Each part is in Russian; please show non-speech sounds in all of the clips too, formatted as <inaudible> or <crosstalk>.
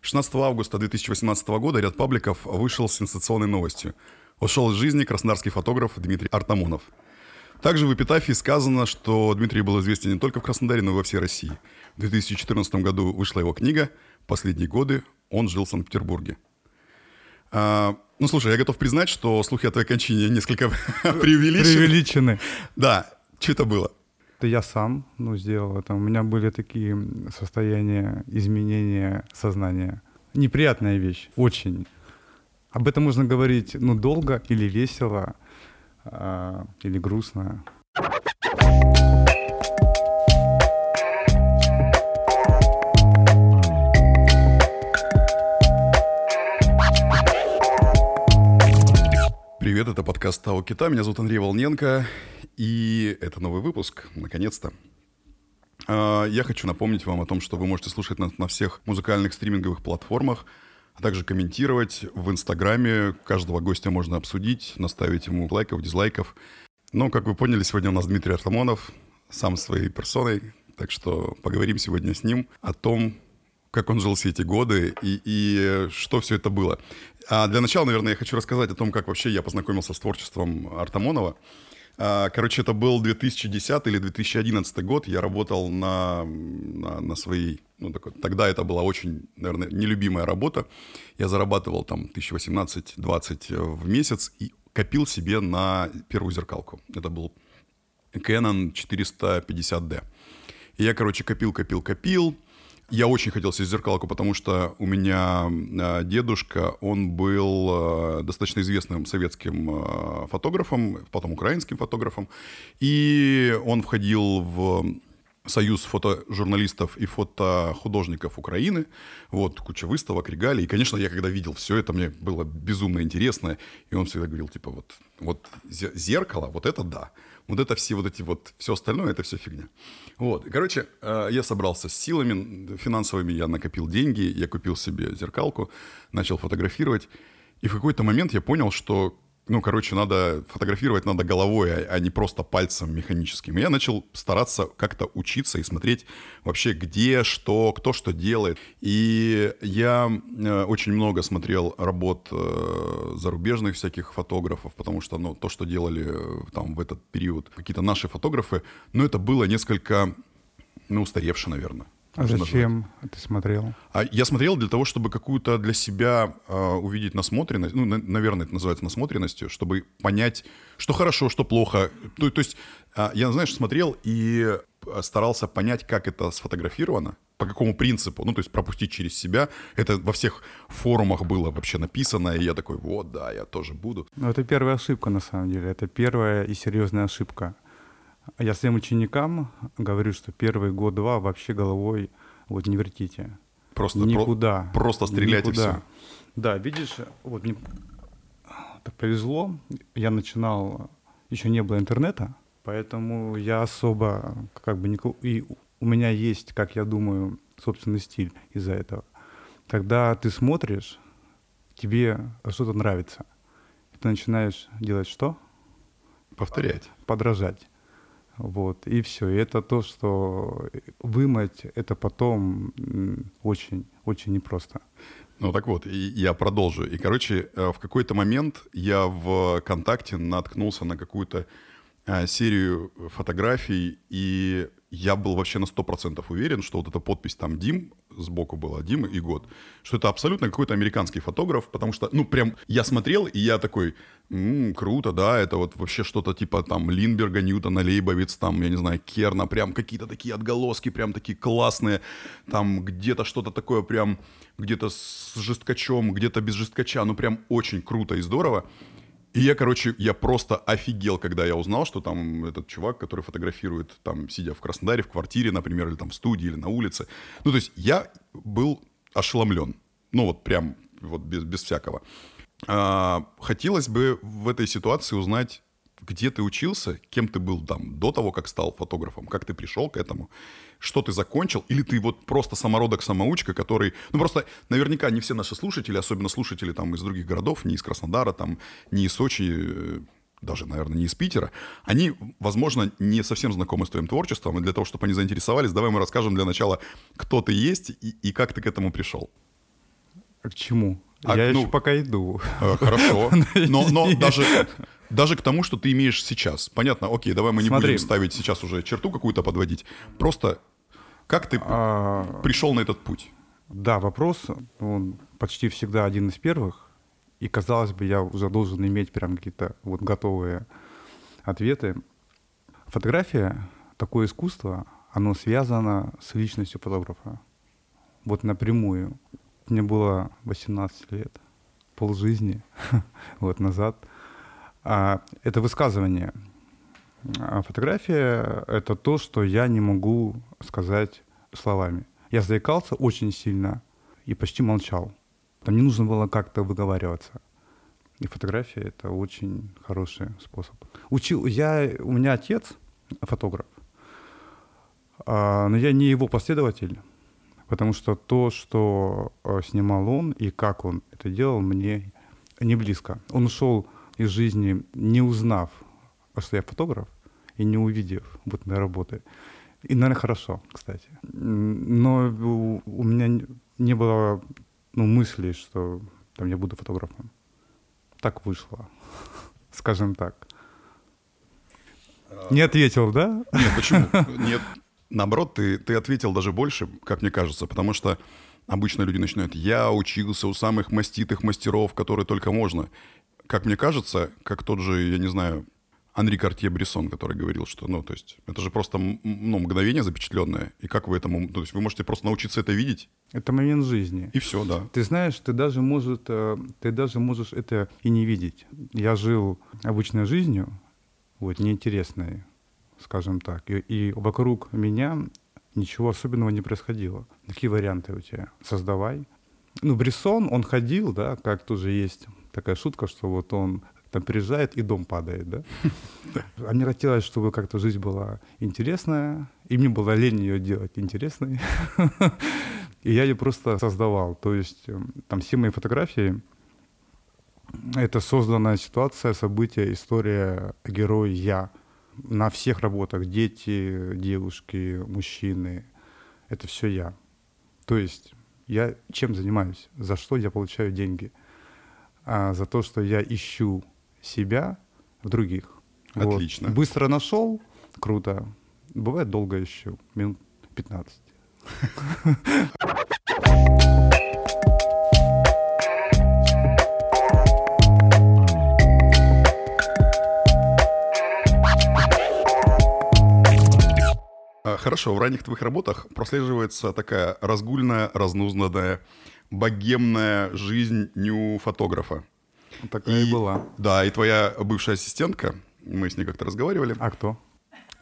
16 августа 2018 года ряд пабликов вышел с сенсационной новостью. Ушел из жизни краснодарский фотограф Дмитрий Артамонов. Также в эпитафии сказано, что Дмитрий был известен не только в Краснодаре, но и во всей России. В 2014 году вышла его книга «Последние годы. Он жил в Санкт-Петербурге». А, ну, слушай, я готов признать, что слухи о твоей кончине несколько <laughs> преувеличены. Преувеличены. Да, что это было? Это я сам ну, сделал это. У меня были такие состояния изменения сознания. Неприятная вещь, очень. Об этом можно говорить ну, долго или весело, э, или грустно. Привет, это подкаст Тау Кита. Меня зовут Андрей Волненко, и это новый выпуск, наконец-то. А, я хочу напомнить вам о том, что вы можете слушать нас на всех музыкальных стриминговых платформах, а также комментировать в Инстаграме. Каждого гостя можно обсудить, наставить ему лайков, дизлайков. Но, как вы поняли, сегодня у нас Дмитрий Артамонов, сам своей персоной. Так что поговорим сегодня с ним о том, как он жил все эти годы и, и что все это было. А для начала, наверное, я хочу рассказать о том, как вообще я познакомился с творчеством Артамонова. А, короче, это был 2010 или 2011 год. Я работал на, на, на своей... Ну, такой, тогда это была очень, наверное, нелюбимая работа. Я зарабатывал там 1018-20 в месяц и копил себе на первую зеркалку. Это был Canon 450D. И я, короче, копил, копил, копил. Я очень хотел себе зеркалку, потому что у меня э, дедушка, он был э, достаточно известным советским э, фотографом, потом украинским фотографом, и он входил в союз фотожурналистов и фотохудожников Украины. Вот, куча выставок, регалий. И, конечно, я когда видел все это, мне было безумно интересно. И он всегда говорил, типа, вот, вот зеркало, вот это да. Вот это все вот эти вот, все остальное, это все фигня. Вот, короче, э, я собрался с силами финансовыми, я накопил деньги, я купил себе зеркалку, начал фотографировать. И в какой-то момент я понял, что ну, короче, надо фотографировать надо головой, а, а не просто пальцем механическим. И я начал стараться как-то учиться и смотреть вообще, где, что, кто что делает. И я э, очень много смотрел работ э, зарубежных всяких фотографов, потому что, ну, то, что делали э, там в этот период какие-то наши фотографы, ну, это было несколько, ну, устаревше, наверное. А зачем назвать. ты смотрел? А я смотрел для того, чтобы какую-то для себя э, увидеть насмотренность, ну, на, наверное, это называется насмотренностью, чтобы понять, что хорошо, что плохо. То, то есть э, я, знаешь, смотрел и старался понять, как это сфотографировано, по какому принципу, ну, то есть пропустить через себя. Это во всех форумах было вообще написано, и я такой, вот, да, я тоже буду. Ну, это первая ошибка, на самом деле. Это первая и серьезная ошибка. Я своим ученикам говорю, что первый год-два вообще головой вот не вертите. Просто никуда. Про- просто стреляйте никуда. все. Да, видишь, вот мне так повезло. Я начинал, еще не было интернета, поэтому я особо как бы не... И у меня есть, как я думаю, собственный стиль из-за этого. Когда ты смотришь, тебе что-то нравится. Ты начинаешь делать что? Повторять. Подражать. Вот, и все. И это то, что вымыть, это потом очень, очень непросто. Ну так вот, и я продолжу. И, короче, э, в какой-то момент я в ВКонтакте наткнулся на какую-то э, серию фотографий, и я был вообще на 100% уверен, что вот эта подпись там Дим сбоку была, Дима и год, что это абсолютно какой-то американский фотограф, потому что, ну, прям я смотрел, и я такой, м-м, круто, да, это вот вообще что-то типа там Линдберга, Ньютона, Лейбовиц, там, я не знаю, Керна, прям какие-то такие отголоски, прям такие классные, там где-то что-то такое прям, где-то с жесткачом, где-то без жесткача, ну, прям очень круто и здорово. И я, короче, я просто офигел, когда я узнал, что там этот чувак, который фотографирует, там, сидя в Краснодаре, в квартире, например, или там в студии, или на улице. Ну, то есть я был ошеломлен. Ну, вот прям, вот без, без всякого. А, хотелось бы в этой ситуации узнать, где ты учился, кем ты был там до того, как стал фотографом, как ты пришел к этому что ты закончил, или ты вот просто самородок-самоучка, который... Ну, просто наверняка не все наши слушатели, особенно слушатели там из других городов, не из Краснодара, там, не из Сочи, э, даже, наверное, не из Питера, они, возможно, не совсем знакомы с твоим творчеством, и для того, чтобы они заинтересовались, давай мы расскажем для начала, кто ты есть и, и как ты к этому пришел. К чему? А, я ну, еще пока иду. Э, Хорошо. <laughs> Но, но <laughs> даже, даже к тому, что ты имеешь сейчас. Понятно, окей, давай мы не Смотри. будем ставить сейчас уже черту какую-то подводить. Просто как ты А, пришел на этот путь? Да, вопрос, он почти всегда один из первых, и казалось бы, я уже должен иметь прям какие-то вот готовые ответы. Фотография, такое искусство, оно связано с личностью фотографа. Вот напрямую. Мне было 18 лет, полжизни <laughs> вот назад. А, это высказывание. А фотография — это то, что я не могу сказать словами. Я заикался очень сильно и почти молчал. Там не нужно было как-то выговариваться. И фотография — это очень хороший способ. Учил, я, у меня отец фотограф, а, но я не его последователь, потому что то, что э, снимал он и как он это делал, мне не близко. Он ушел из жизни, не узнав, что я фотограф, и не увидев вот моей работы. И, наверное, хорошо, кстати. Но у, меня не- не было ну, мысли, что там, я буду фотографом. Так вышло, <laughs> скажем так. Не ответил, да? Нет, почему? <laughs> Нет, наоборот, ты, ты ответил даже больше, как мне кажется, потому что обычно люди начинают «я учился у самых маститых мастеров, которые только можно». Как мне кажется, как тот же, я не знаю, Анри Картье-Брессон, который говорил, что, ну, то есть, это же просто, ну, мгновение запечатленное, и как вы этому, то есть, вы можете просто научиться это видеть, Это момент жизни. и все, да. Ты знаешь, ты даже, может, э, ты даже можешь это и не видеть. Я жил обычной жизнью, вот, неинтересной, скажем так, и, и вокруг меня ничего особенного не происходило. Какие варианты у тебя? Создавай. Ну, Брессон, он ходил, да, как тоже есть такая шутка, что вот он там приезжает и дом падает, да? <laughs> А мне хотелось, чтобы как-то жизнь была интересная, и мне было лень ее делать интересной. <laughs> И я ее просто создавал. То есть эм, там все мои фотографии — это созданная ситуация, событие, история, герой, я. На всех работах дети, девушки, мужчины — это все я. То есть я чем занимаюсь, за что я получаю деньги? А за то, что я ищу себя в других. Вот. Отлично. Быстро нашел, круто. Бывает долго ищу, минут 15. <laughs> Хорошо, в ранних твоих работах прослеживается такая разгульная, разнузданная, богемная жизнь нью-фотографа. Такая и была. Да, и твоя бывшая ассистентка, мы с ней как-то разговаривали, А кто?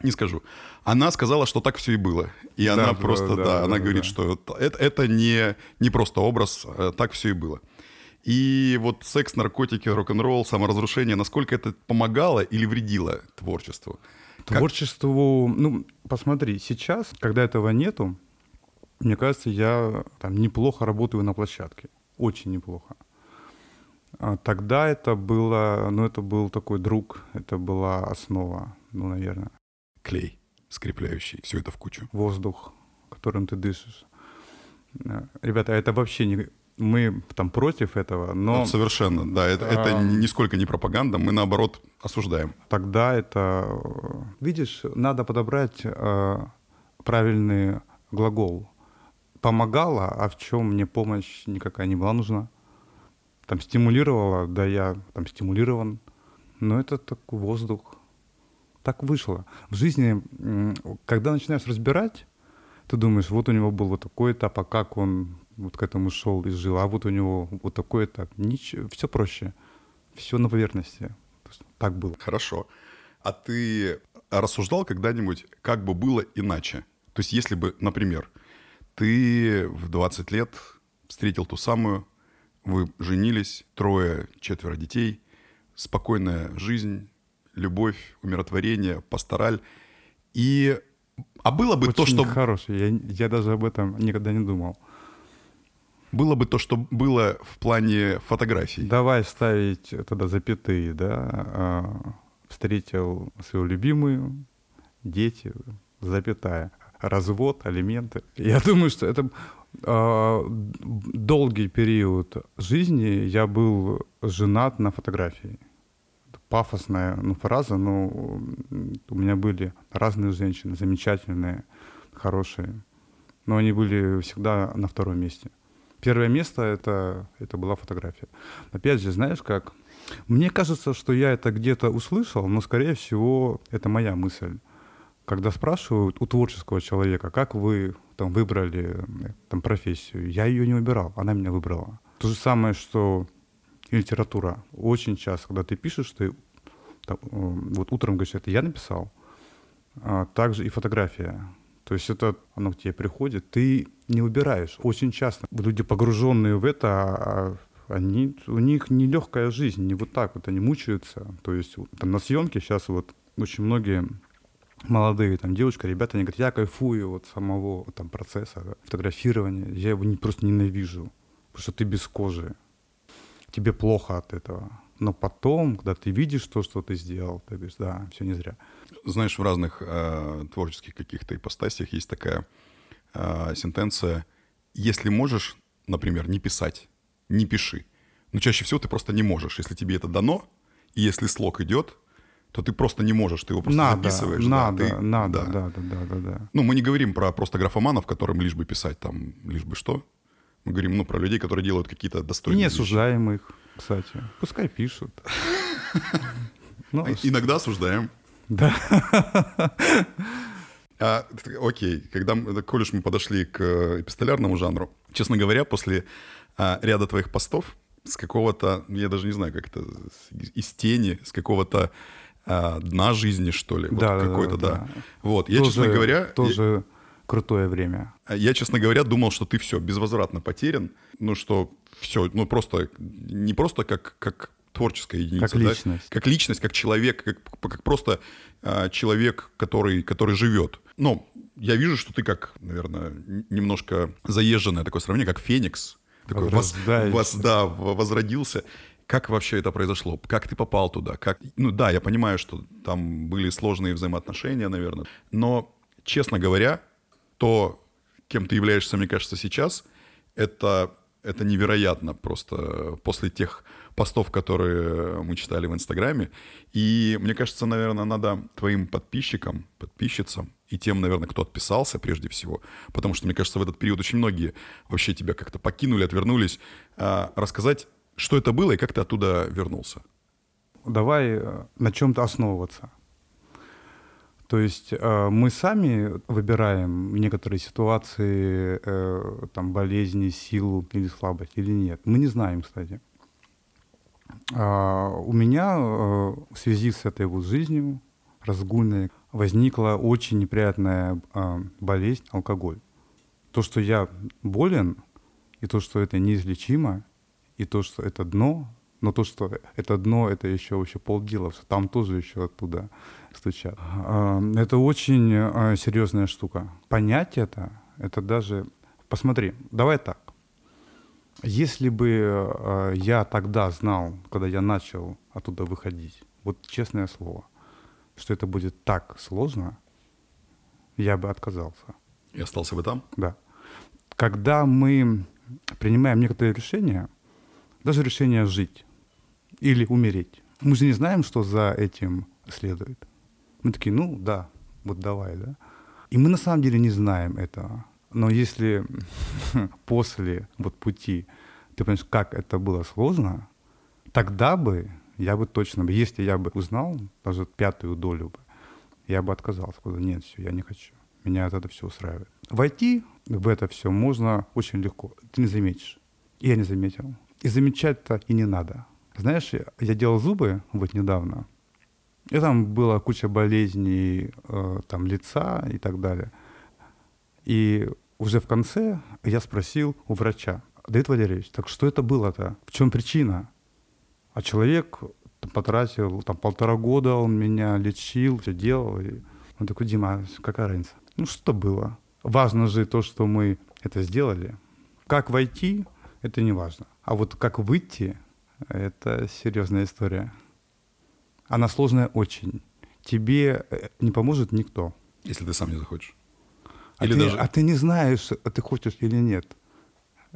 не скажу, она сказала, что так все и было. И Да, она да, просто, да, да, она да, говорит, да. что это, это- это не, не просто образ, а так все и было. И вот секс, наркотики, рок-н-ролл, саморазрушение, насколько это помогало или вредило творчеству? Как- Творчеству, ну, посмотри, сейчас, когда этого нету, мне кажется, я там неплохо работаю на площадке. Очень неплохо. А Тогда это было, ну, это был такой друг, это была основа, ну, наверное, Клей, скрепляющий все это в кучу. воздух, которым ты дышишь. Э, Ребята, это вообще не... Мы там против этого, но... Вот совершенно, да, это, это А. нисколько не пропаганда, мы наоборот осуждаем. Тогда это, видишь, надо подобрать э, правильный глагол. Помогала, а в чем мне помощь никакая не была нужна. Там стимулировала, да я там стимулирован. Но это такой воздух. Так вышло. В жизни, когда начинаешь разбирать, ты думаешь, вот у него был вот такой этап, а как он вот к этому шел и жил, а вот у него вот такой этап. Ничего, все проще. Все на поверхности. То Так было. Хорошо. А ты рассуждал когда-нибудь, как бы было иначе? То есть если бы, например, ты в 20 лет встретил ту самую, вы женились, трое, четверо детей, спокойная жизнь, любовь, умиротворение, пастораль. И... А было бы то, Очень что... хороший. Я, я даже об этом никогда не думал. Было бы то, что было в плане фотографий. Давай ставить тогда запятые, да. А, встретил свою любимую, дети, запятая. Развод, алименты. Я <laughs> думаю, что это А, долгий период жизни я был женат на фотографии. Пафосная ну, фраза, но у меня были разные женщины, замечательные, хорошие. Но они были всегда на втором месте. Первое место это, это была фотография. Опять же, знаешь как? Мне кажется, что я это где-то услышал, но, скорее всего, это моя мысль. Когда спрашивают у творческого человека, как вы там выбрали там, профессию, я ее не выбирал, она меня выбрала. То же самое, что и литература. Очень часто, когда ты пишешь, ты там, э, вот утром говоришь, это я написал, а также и фотография. То есть это оно к тебе приходит, ты не выбираешь. Очень часто люди, погруженные в это, а, они, у них нелегкая жизнь, не вот так вот они мучаются. То есть там, на съемке сейчас вот очень многие молодые там девушка, ребята, они говорят, я кайфую от самого там процесса фотографирования, я его не, просто ненавижу, потому что ты без кожи, тебе плохо от этого. Но потом, когда ты видишь то, что ты сделал, ты говоришь, да, все не зря. Знаешь, в разных э, творческих каких-то ипостасиях есть такая э, сентенция, если можешь, например, не писать, не пиши. Но чаще всего ты просто не можешь. Если тебе это дано, и если слог идет, то ты просто не можешь, ты его просто надо, записываешь. Надо, да, ты, надо, да. да, да, да, да, да. Ну, мы не говорим про просто графоманов, которым лишь бы писать там, лишь бы что. Мы говорим, ну, про людей, которые делают какие-то И достойные не вещи. осуждаем их, кстати. Пускай пишут. <laughs> Ну, Иногда осуждаем. да. А, окей, когда, мы- коль уж мы подошли к э, эпистолярному жанру, честно говоря, после а, ряда твоих постов с какого-то, я даже не знаю, как это, из тени, с какого-то а, дна жизни, что ли, вот Да, да, какой-то, да, да. да. Вот, я, Тоже- честно говоря, я- Тоже крутое время. я, честно говоря, думал, что ты все, безвозвратно потерян, ну, что все, ну, просто, не просто как, как творческая единица, Как да, личность. как личность, как человек, как, как просто а, человек, который, который живет. Но я вижу, что ты как, наверное, немножко заезженное такое сравнение, как Феникс. Такой воз- воз- да, возродился. Как вообще это произошло? Как ты попал туда? Как... Ну да, я понимаю, что там были сложные взаимоотношения, наверное. Но, честно говоря, то, кем ты являешься, мне кажется, сейчас, это, это невероятно просто после тех постов, которые мы читали в Инстаграме. И мне кажется, наверное, надо твоим подписчикам, подписчицам и тем, наверное, кто отписался прежде всего, потому что, мне кажется, в этот период очень многие вообще тебя как-то покинули, отвернулись, а, рассказать, что это было и как ты оттуда вернулся. Давай э, на чем-то основываться. То есть э, мы сами выбираем некоторые ситуации, э, там, болезни, силу или слабость, или нет. Мы не знаем, кстати. А, у меня э, в связи с этой вот жизнью разгульной возникла очень неприятная э, болезнь — алкоголь. То, что я болен, и то, что это неизлечимо, и то, что это дно, но то, что это дно, это еще вообще полдела, там тоже еще оттуда стучат. А, Это очень а, серьезная штука. Понять это, это даже... Посмотри, давай так. Если бы э, я тогда знал, когда я начал оттуда выходить, вот честное слово, что это будет так сложно, я бы отказался. И остался бы там? Да. Когда мы принимаем некоторые решения, даже решение жить или умереть, мы же не знаем, что за этим следует. Мы такие, ну да, вот давай, да. И мы на самом деле не знаем этого. Но если <laughs> после вот пути ты понимаешь, как это было сложно, тогда бы я бы точно, бы, если я бы узнал даже пятую долю бы, я бы отказался. Сказал, нет, все, я не хочу. Меня это все устраивает. Войти в это все можно очень легко. Ты не заметишь. И я не заметил. И замечать-то и не надо. Знаешь, я- делал зубы вот недавно, и там была куча болезней э, там, лица и так далее. И уже в конце я спросил у врача, Давид Валерьевич, так что это было-то? В чем причина? А человек там потратил там, полтора года, он меня лечил, все делал. И он такой, Дима, а какая разница? Ну, что было? Важно же то, что мы это сделали. Как войти, это не важно. А вот как выйти, это серьезная история. Она сложная очень. Тебе э, не поможет никто. Если ты сам не захочешь. А, Или ты, даже... а ты не знаешь, а ты хочешь или нет.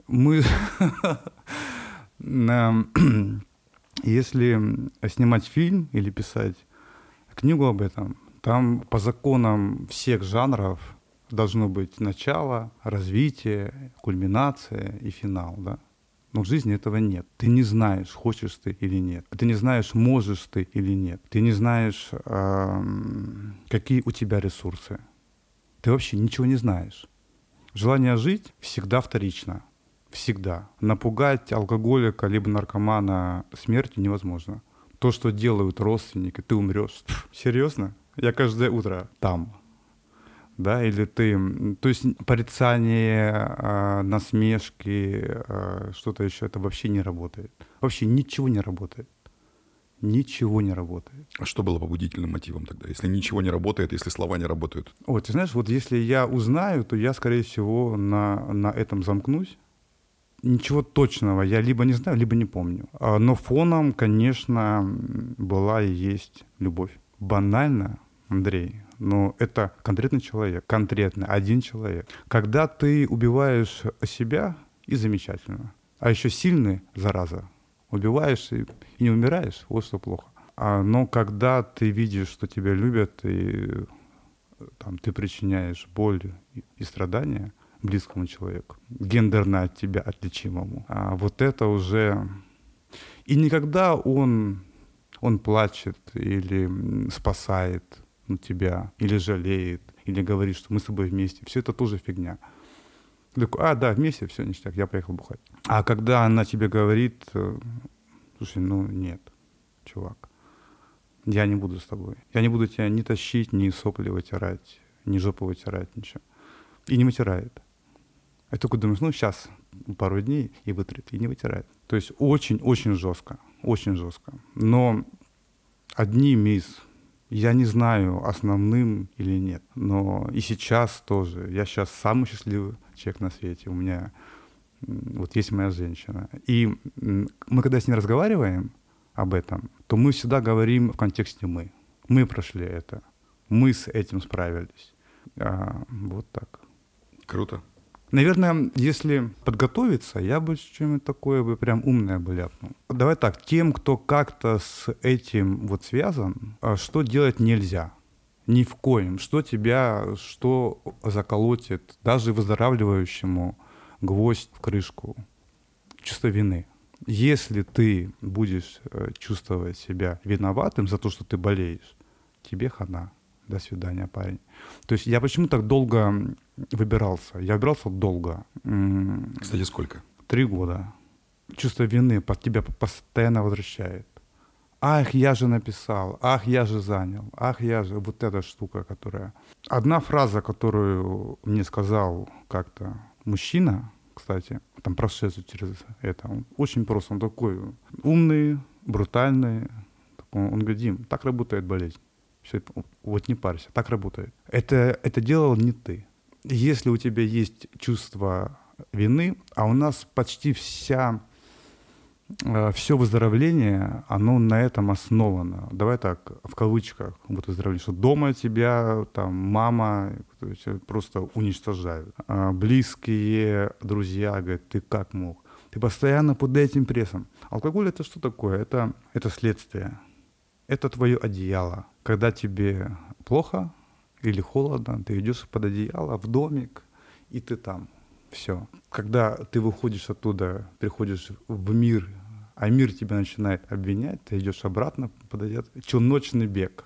Мы, <laughs> <clears throat> если снимать фильм или писать книгу об этом, там по законам всех жанров должно быть начало, развитие, кульминация и финал, да. Но в жизни этого нет. Ты не знаешь, хочешь ты или нет. Ты не знаешь, можешь ты или нет. Ты не знаешь, какие у тебя ресурсы. Ты вообще ничего не знаешь. Желание жить всегда вторично. Всегда. Напугать алкоголика либо наркомана смертью невозможно. То, что делают родственники, ты умрешь. Серьезно? Я каждое утро там да, или ты, то есть порицание, а, насмешки, а, что-то еще, это вообще не работает. Вообще ничего не работает. Ничего не работает. А что было побудительным мотивом тогда, если ничего не работает, если слова не работают? Вот, ты знаешь, вот если я узнаю, то я, скорее всего, на, на этом замкнусь. Ничего точного я либо не знаю, либо не помню. А, но фоном, конечно, была и есть любовь. Банально, Андрей, но это конкретный человек, конкретно один человек. Когда ты убиваешь себя, и замечательно. А еще сильный, зараза, убиваешь и, и не умираешь, вот что плохо. А, но когда ты видишь, что тебя любят, и там, ты причиняешь боль и, и страдания близкому человеку, гендерно от тебя отличимому, а вот это уже... И никогда он, он плачет или спасает, на тебя, или жалеет, или говорит, что мы с тобой вместе. Все это тоже фигня. Ты такой, а, да, вместе, все, ништяк, я поехал бухать. А когда она тебе говорит, э, слушай, ну нет, чувак, я не буду с тобой. Я не буду тебя ни тащить, ни сопли вытирать, ни жопу вытирать, ничего. И не вытирает. Я только думаешь, ну сейчас, пару дней и вытрет, и не вытирает. То есть очень-очень жестко, очень жестко. Но одним из я не знаю, основным или нет, но и сейчас тоже. Я сейчас самый счастливый человек на свете. У меня вот есть моя женщина. И мы когда с ней разговариваем об этом, то мы всегда говорим в контексте «мы». Мы прошли это. Мы с этим справились. А, вот так. Круто. Наверное, если подготовиться, я бы что-нибудь такое бы прям умное бы ляпнул. Давай так, тем, кто как-то с этим вот связан, а что делать нельзя? Ни в коем. Что тебя, что заколотит даже выздоравливающему гвоздь в крышку? Чувство вины. Если ты будешь э, чувствовать себя виноватым за то, что ты болеешь, тебе хана. До свидания, парень. То есть я почему так долго выбирался? Я выбирался долго. Кстати, сколько? Три года. Чувство вины под тебя постоянно возвращает. Ах, я же написал, ах, я же занял, ах, я же... Вот эта штука, которая... Одна фраза, которую мне сказал как-то мужчина, кстати, там прошедший через это, он очень просто, он такой умный, брутальный. Он говорит, Дим, так работает болезнь. Все, вот не парься, так работает. Это, это делал не ты. Если у тебя есть чувство вины, а у нас почти вся э, все выздоровление, оно на этом основано. Давай так, в кавычках, вот выздоровление, что дома тебя там мама просто уничтожают. А близкие, друзья говорят, ты как мог? Ты постоянно под этим прессом. Алкоголь это что такое? Это, это следствие. Это твое одеяло когда тебе плохо или холодно, ты идешь под одеяло в домик, и ты там. Все. Когда ты выходишь оттуда, приходишь в мир, а мир тебя начинает обвинять, ты идешь обратно под одеяло. Челночный бег.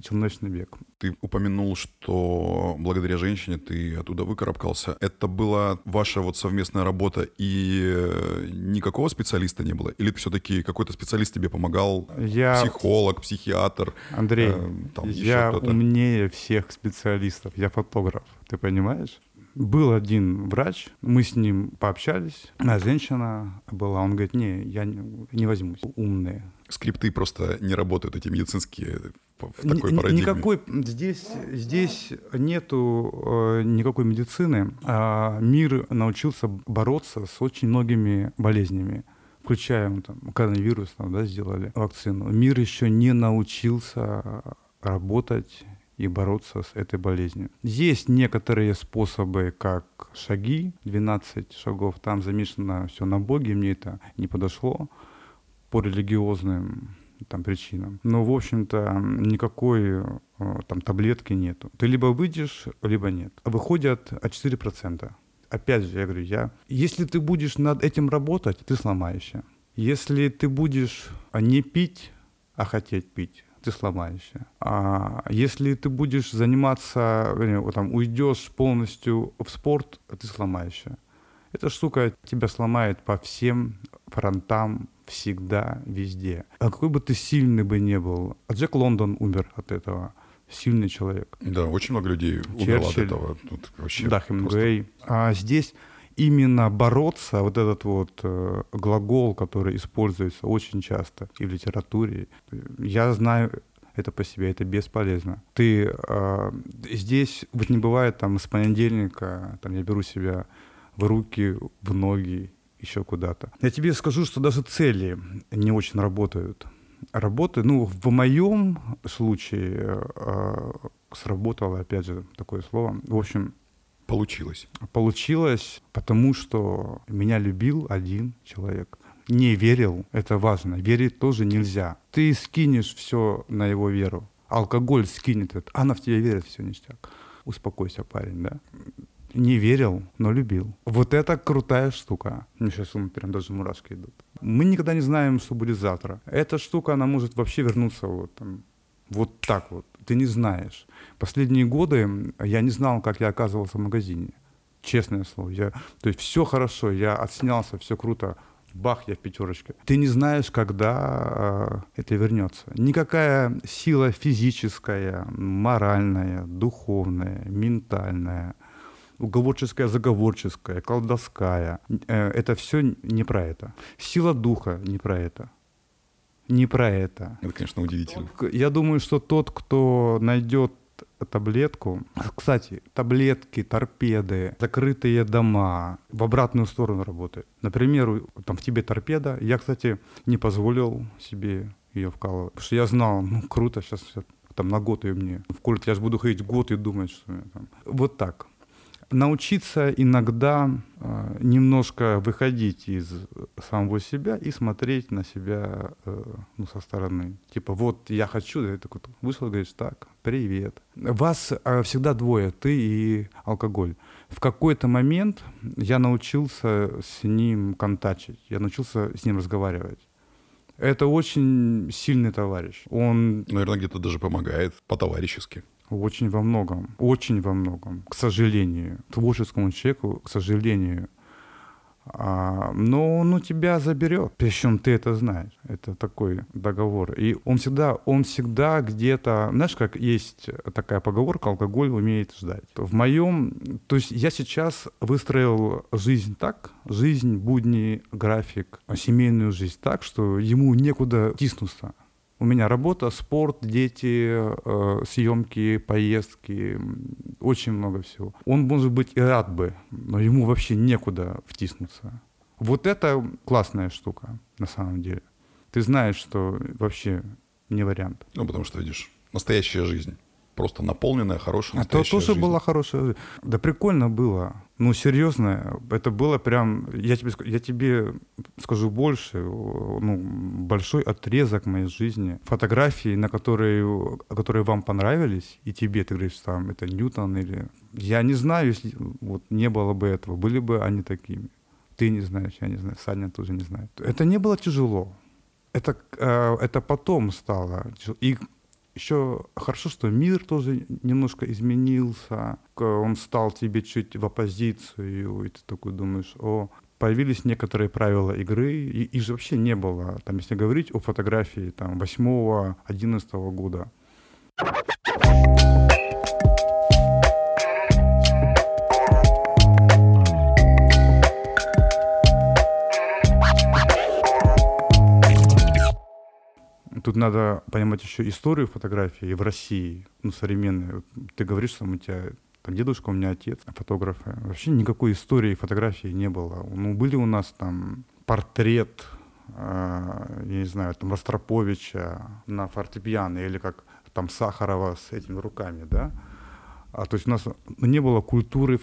Челночный бег. Ты упомянул, что благодаря женщине ты оттуда выкарабкался. Это была ваша вот совместная работа, и э, никакого специалиста не было? Или все-таки какой-то специалист тебе помогал? Я... Психолог, психиатр? Андрей, э, там я умнее всех специалистов. Я фотограф, ты понимаешь? Был один врач, мы с ним пообщались, а женщина была, он говорит, не, я не возьмусь, умные. Скрипты просто не работают, эти медицинские в такой парадигме? Никакой, здесь, здесь нету э, никакой медицины. А мир научился бороться с очень многими болезнями включая там, коронавирус, там, да, сделали вакцину. Мир еще не научился работать и бороться с этой болезнью. Есть некоторые способы, как шаги, 12 шагов, там замешано все на Боге, мне это не подошло по религиозным там причинам. Но, в общем-то, никакой э, там таблетки нету. Ты либо выйдешь, либо нет. Выходят 4%. Опять же, я говорю, я... Если ты будешь над этим работать, ты сломаешься. Если ты будешь не пить, а хотеть пить, ты сломаешься. А если ты будешь заниматься, там, уйдешь полностью в спорт, ты сломаешься. Эта штука тебя сломает по всем фронтам всегда, везде. А какой бы ты сильный бы не был, а Джек Лондон умер от этого. Сильный человек. Да, очень много людей умерло от этого. Тут вообще да, Хемингуэй. Просто... А здесь именно бороться, вот этот вот э, глагол, который используется очень часто и в литературе, я знаю это по себе, это бесполезно. Ты э, здесь вот не бывает там с понедельника, там я беру себя в руки, в ноги, еще куда-то. Я тебе скажу, что даже цели не очень работают. Работы, ну, в моем случае э, сработало, опять же, такое слово. В общем, Получилось. Получилось, потому что меня любил один человек. Не верил, это важно. Верить тоже нельзя. Ты скинешь все на его веру. Алкоголь скинет это. Она в тебя верит, все ништяк. Успокойся, парень, да? Не верил, но любил. Вот это крутая штука. Мне сейчас он прям даже мурашки идут. Мы никогда не знаем, что будет завтра. Эта штука, она может вообще вернуться вот, там, вот так вот. Ты не знаешь. Последние годы я не знал, как я оказывался в магазине. Честное слово. Я, то есть все хорошо, я отснялся, все круто. Бах, я в пятерочке. Ты не знаешь, когда э, это вернется. Никакая сила физическая, моральная, духовная, ментальная, уговорческая, заговорческая, колдовская, э, это все не про это. Сила духа не про это не про это. Это, конечно, удивительно. Я думаю, что тот, кто найдет таблетку. Кстати, таблетки, торпеды, закрытые дома в обратную сторону работают. Например, там в тебе торпеда. Я, кстати, не позволил себе ее вкалывать. Потому что я знал, ну круто, сейчас там на год ее мне вколют. Я же буду ходить год и думать, что я там. Вот так научиться иногда э, немножко выходить из самого себя и смотреть на себя э, ну, со стороны. Типа, вот я хочу, да, такой вышел, говоришь, так, привет. Вас э, всегда двое, ты и алкоголь. В какой-то момент я научился с ним контачить, я научился с ним разговаривать. Это очень сильный товарищ. Он... Наверное, где-то даже помогает по-товарищески. Очень во многом, очень во многом, к сожалению, творческому человеку, к сожалению. А, но он у тебя заберет, причем ты это знаешь. Это такой договор. И он всегда, он всегда где-то, знаешь, как есть такая поговорка, алкоголь умеет ждать. В моем, то есть я сейчас выстроил жизнь так, жизнь, будни, график, семейную жизнь так, что ему некуда тиснуться. У меня работа, спорт, дети, э, съемки, поездки, очень много всего. Он, может быть, и рад бы, но ему вообще некуда втиснуться. Вот это классная штука, на самом деле. Ты знаешь, что вообще не вариант. Ну, потому что, видишь, настоящая жизнь. Просто наполненная, хорошая, настоящая А то тоже жизнь. была хорошая жизнь. Да прикольно было. Ну, серьезно, это было прям, я тебе, я тебе скажу больше, ну, большой отрезок моей жизни. Фотографии, на которые, которые вам понравились, и тебе, ты говоришь, там, это Ньютон или... Я не знаю, если вот не было бы этого, были бы они такими. Ты не знаешь, я не знаю, Саня тоже не знает. Это не было тяжело. Это, э, это потом стало. И еще хорошо, что мир тоже немножко изменился, он стал тебе чуть в оппозицию, и ты такой думаешь, о, появились некоторые правила игры, и их же вообще не было, там, если говорить о фотографии там 8-11 года. Тут надо понимать еще историю фотографии в России, ну, современной. Ты говоришь, что у тебя там дедушка, у меня отец, фотографы. Вообще никакой истории фотографии не было. Ну, были у нас там портрет, э, я не знаю, там Ростроповича на фортепиано, или как там Сахарова с этими руками, да. А, то есть у нас не было культуры,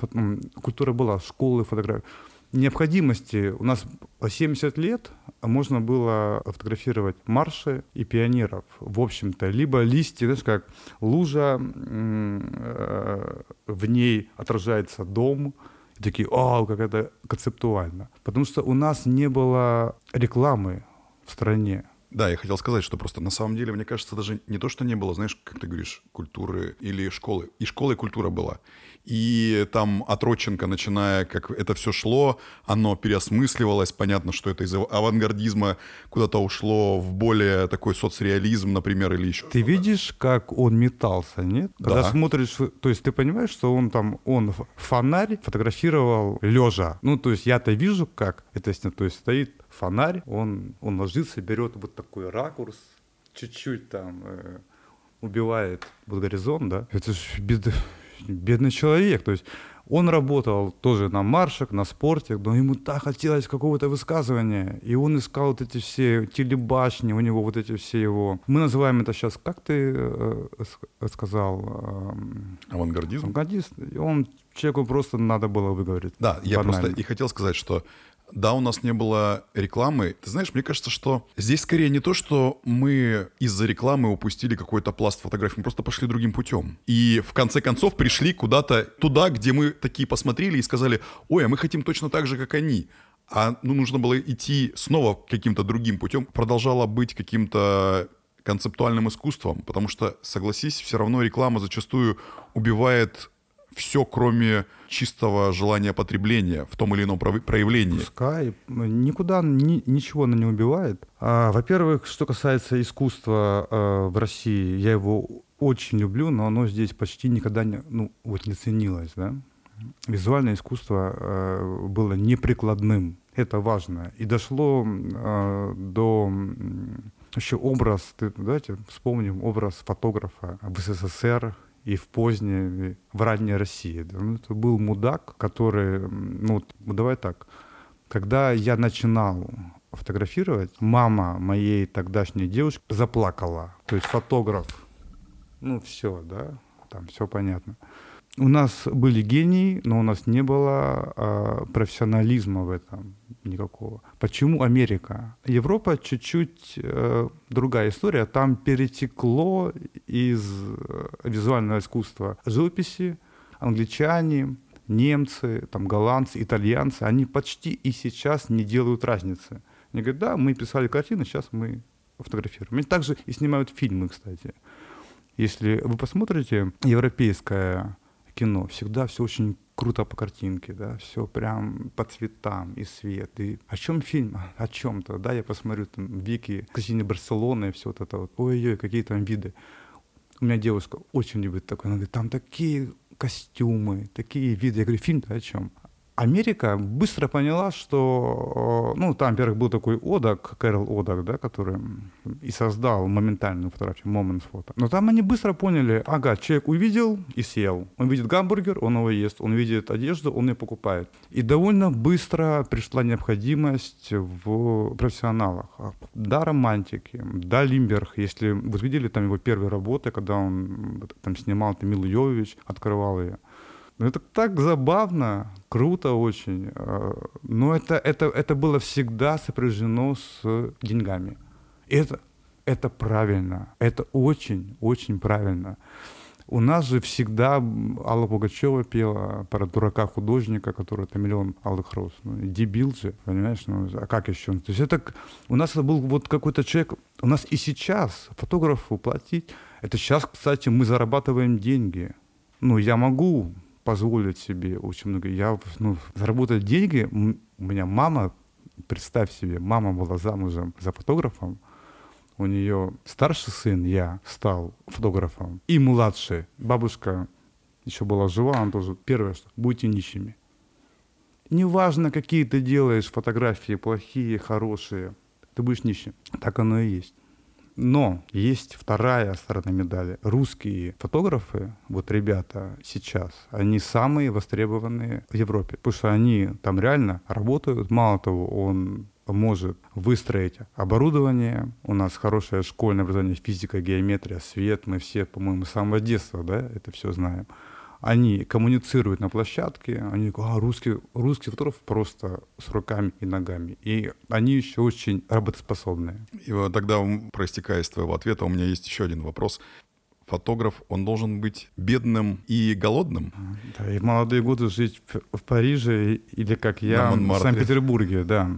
культура была школы фотографии. Необходимости у нас 70 лет можно было фотографировать марши и пионеров, в общем-то, либо листья, знаешь, как лужа, э, в ней отражается дом, и такие, о, как это концептуально. Потому что у нас не было рекламы в стране. Да, я хотел сказать, что просто на самом деле, мне кажется, даже не то, что не было, знаешь, как ты говоришь, культуры или школы. И школа, и культура была. И там от Родченко, начиная, как это все шло, оно переосмысливалось. Понятно, что это из авангардизма куда-то ушло в более такой соцреализм, например, или еще. Ты видишь, как он метался, нет? Да. Когда смотришь, то есть ты понимаешь, что он там, он фонарь фотографировал лежа. Ну, то есть я-то вижу, как это, то есть стоит фонарь, он, он ложится, берет вот такой ракурс, чуть-чуть там э, убивает вот горизонт, да. Это же бед, бедный человек, то есть он работал тоже на маршах, на спорте, но ему так хотелось какого-то высказывания. И он искал вот эти все телебашни, у него вот эти все его... Мы называем это сейчас, как ты э, сказал? Э, Авангардизм? Авангардист. И он человеку просто надо было выговорить. Да, банально. я просто и хотел сказать, что да, у нас не было рекламы. Ты знаешь, мне кажется, что здесь скорее не то, что мы из-за рекламы упустили какой-то пласт фотографий, мы просто пошли другим путем. И в конце концов пришли куда-то туда, где мы такие посмотрели и сказали, ой, а мы хотим точно так же, как они. А ну, нужно было идти снова каким-то другим путем. Продолжало быть каким-то концептуальным искусством, потому что, согласись, все равно реклама зачастую убивает все, кроме чистого желания потребления в том или ином проявлении. Пускай. Никуда ни, ничего она не убивает. А, во-первых, что касается искусства а, в России, я его очень люблю, но оно здесь почти никогда не, ну, вот не ценилось. Да? Визуальное искусство а, было неприкладным. Это важно. И дошло а, до вообще образ, давайте вспомним образ фотографа в СССР, и в поздней, в ранней России. Ну, это был мудак, который, ну, давай так, когда я начинал фотографировать, мама моей тогдашней девушки заплакала. То есть фотограф, ну все, да, там все понятно у нас были гении, но у нас не было э, профессионализма в этом никакого. Почему Америка? Европа чуть-чуть э, другая история. Там перетекло из э, визуального искусства живописи англичане, немцы, там, голландцы, итальянцы. Они почти и сейчас не делают разницы. Они говорят, да, мы писали картины, сейчас мы фотографируем. Они также и снимают фильмы, кстати. Если вы посмотрите европейское кино. Всегда все очень круто по картинке, да, все прям по цветам и свет. И о чем фильм? О чем-то, да, я посмотрю там Вики, казине Барселоны, и все вот это вот. Ой-ой, какие там виды. У меня девушка очень любит такое. Она говорит, там такие костюмы, такие виды. Я говорю, фильм-то о чем? Америка быстро поняла, что, ну, там, во-первых, был такой Одак, Кэрол Одак, да, который и создал моментальную фотографию, Moments фото. Но там они быстро поняли, ага, человек увидел и съел. Он видит гамбургер, он его ест, он видит одежду, он ее покупает. И довольно быстро пришла необходимость в профессионалах. Да, романтики, да, Лимберг, если вы видели там его первые работы, когда он там снимал там Милу Йович, открывал ее. Ну, это так забавно, круто очень. А, но это, это, это было всегда сопряжено с деньгами. И это, это правильно. Это очень, очень правильно. У нас же всегда Алла Пугачева пела про дурака художника, который это миллион алых роз. Ну, дебил же, понимаешь? Ну, а как еще? То есть это у нас это был вот какой-то человек. У нас и сейчас фотографу платить. Это сейчас, кстати, мы зарабатываем деньги. Ну, я могу позволить себе очень много. Я ну, заработать деньги, у меня мама, представь себе, мама была замужем за фотографом, у нее старший сын, я, стал фотографом, и младший, бабушка еще была жива, она тоже первое, что будьте нищими. Неважно, какие ты делаешь фотографии, плохие, хорошие, ты будешь нищим. Так оно и есть. Но есть вторая сторона медали. Русские фотографы, вот ребята сейчас, они самые востребованные в Европе, потому что они там реально работают. Мало того, он может выстроить оборудование, у нас хорошее школьное образование, физика, геометрия, свет, мы все, по-моему, с самого детства да, это все знаем. Они коммуницируют на площадке, они говорят, а, русский, русский фотограф просто с руками и ногами. И они еще очень работоспособные. И вот тогда, проистекая из твоего ответа, у меня есть еще один вопрос фотограф, он должен быть бедным и голодным. Да, и в молодые годы жить в, Париже или, как я, в Санкт-Петербурге, да.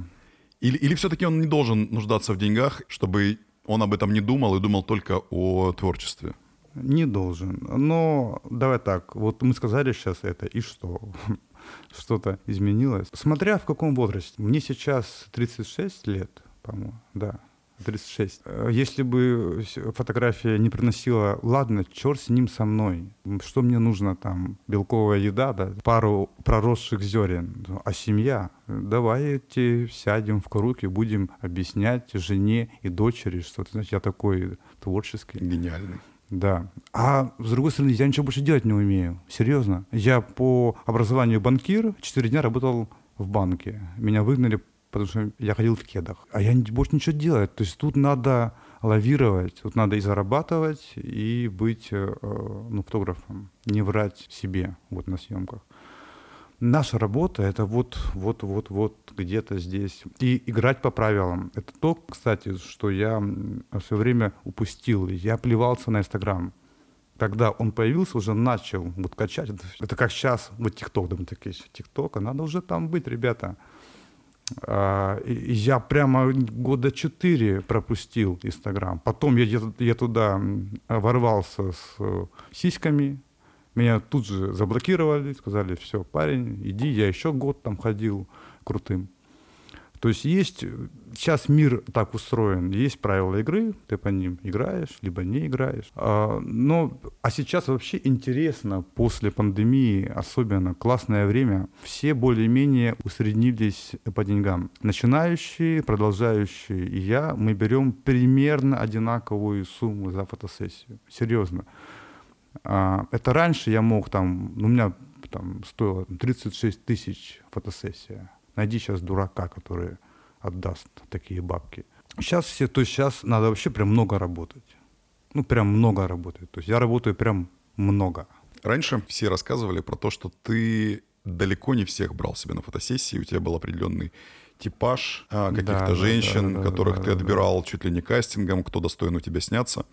Или, или все-таки он не должен нуждаться в деньгах, чтобы он об этом не думал и думал только о творчестве? Не должен. Но давай так, вот мы сказали сейчас это, и что? <laughs> Что-то изменилось. Смотря в каком возрасте. Мне сейчас 36 лет, по-моему, да. 36. Э, если бы фотография не приносила, ладно, черт с ним со мной. Что мне нужно там? Белковая еда, да? Пару проросших зерен. А семья? Давайте сядем в круг и будем объяснять жене и дочери, что ты знаешь, я такой творческий. Гениальный. Да. А с другой стороны, я ничего больше делать не умею. Серьезно. Я по образованию банкир, четыре дня работал в банке. Меня выгнали потому что я ходил в кедах. А я больше ничего делать. То есть тут надо лавировать, тут надо и зарабатывать, и быть э, ну, фотографом, не врать себе вот на съемках. Наша работа это вот, вот, вот, вот где-то здесь. И играть по правилам. Это то, кстати, что я в свое время упустил. Я плевался на Инстаграм. Когда он появился, уже начал вот качать. Это как сейчас, вот ТикТок, думаю, такие, ТикТок, а надо уже там быть, ребята. А, я прямо года четыре пропустил Инстаграм. Потом я, я туда ворвался с э, сиськами. Меня тут же заблокировали, сказали, все, парень, иди. Я еще год там ходил крутым. То есть есть, сейчас мир так устроен, есть правила игры, ты по ним играешь, либо не играешь. А, но, а сейчас вообще интересно, после пандемии, особенно классное время, все более-менее усреднились по деньгам. Начинающие, продолжающие и я, мы берем примерно одинаковую сумму за фотосессию. Серьезно. А, это раньше я мог там, ну, у меня там стоило 36 тысяч фотосессия Найди сейчас дурака, который отдаст такие бабки. Сейчас все, то есть сейчас надо вообще прям много работать. Ну, прям много работать. То есть я работаю прям много. Раньше все рассказывали про то, что ты далеко не всех брал себе на фотосессии, у тебя был определенный типаж а, каких-то да, женщин, да, да, которых ты отбирал чуть ли не кастингом, кто достоин у тебя сняться.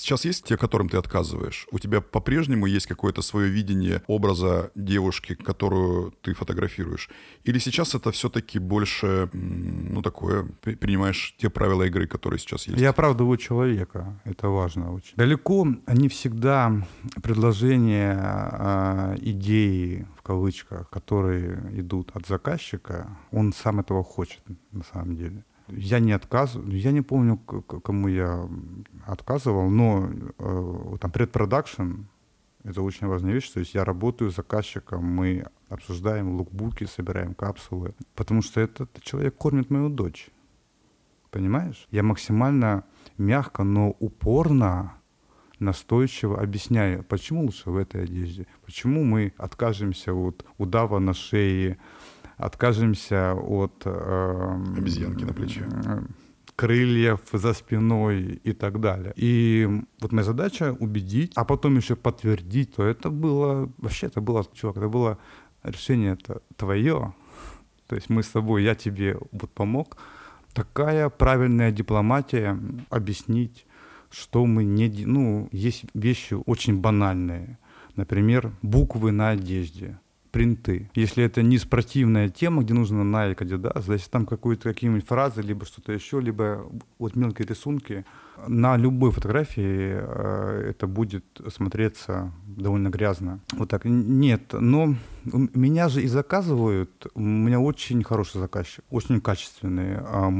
Сейчас есть те, которым ты отказываешь? У тебя по-прежнему есть какое-то свое видение образа девушки, которую ты фотографируешь? Или сейчас это все-таки больше, ну, такое, принимаешь те правила игры, которые сейчас есть? Я оправдываю человека, это важно очень. Далеко не всегда предложения, а, идеи, в кавычках, которые идут от заказчика, он сам этого хочет на самом деле я не отказываю, я не помню, кому я отказывал, но э, там предпродакшн это очень важная вещь, то есть я работаю с заказчиком, мы обсуждаем лукбуки, собираем капсулы, потому что этот человек кормит мою дочь, понимаешь? Я максимально мягко, но упорно настойчиво объясняю, почему лучше в этой одежде, почему мы откажемся от удава на шее, откажемся от... Э, Обезьянки на плече. крыльев за спиной и так далее. И вот моя задача убедить, а потом еще подтвердить, то это было, вообще это было, чувак, это было решение это твое. То есть мы с тобой, я тебе вот помог. Такая правильная дипломатия объяснить, что мы не... Ну, есть вещи очень банальные. Например, буквы на одежде принты. Если это не спортивная тема, где нужно Nike, Adidas, значит там какую-то какие-нибудь фразы, либо что-то еще, либо вот мелкие рисунки. На любой фотографии э, это будет смотреться довольно грязно. Вот так. Нет, но меня же и заказывают, у меня очень хороший заказчик, очень качественный. А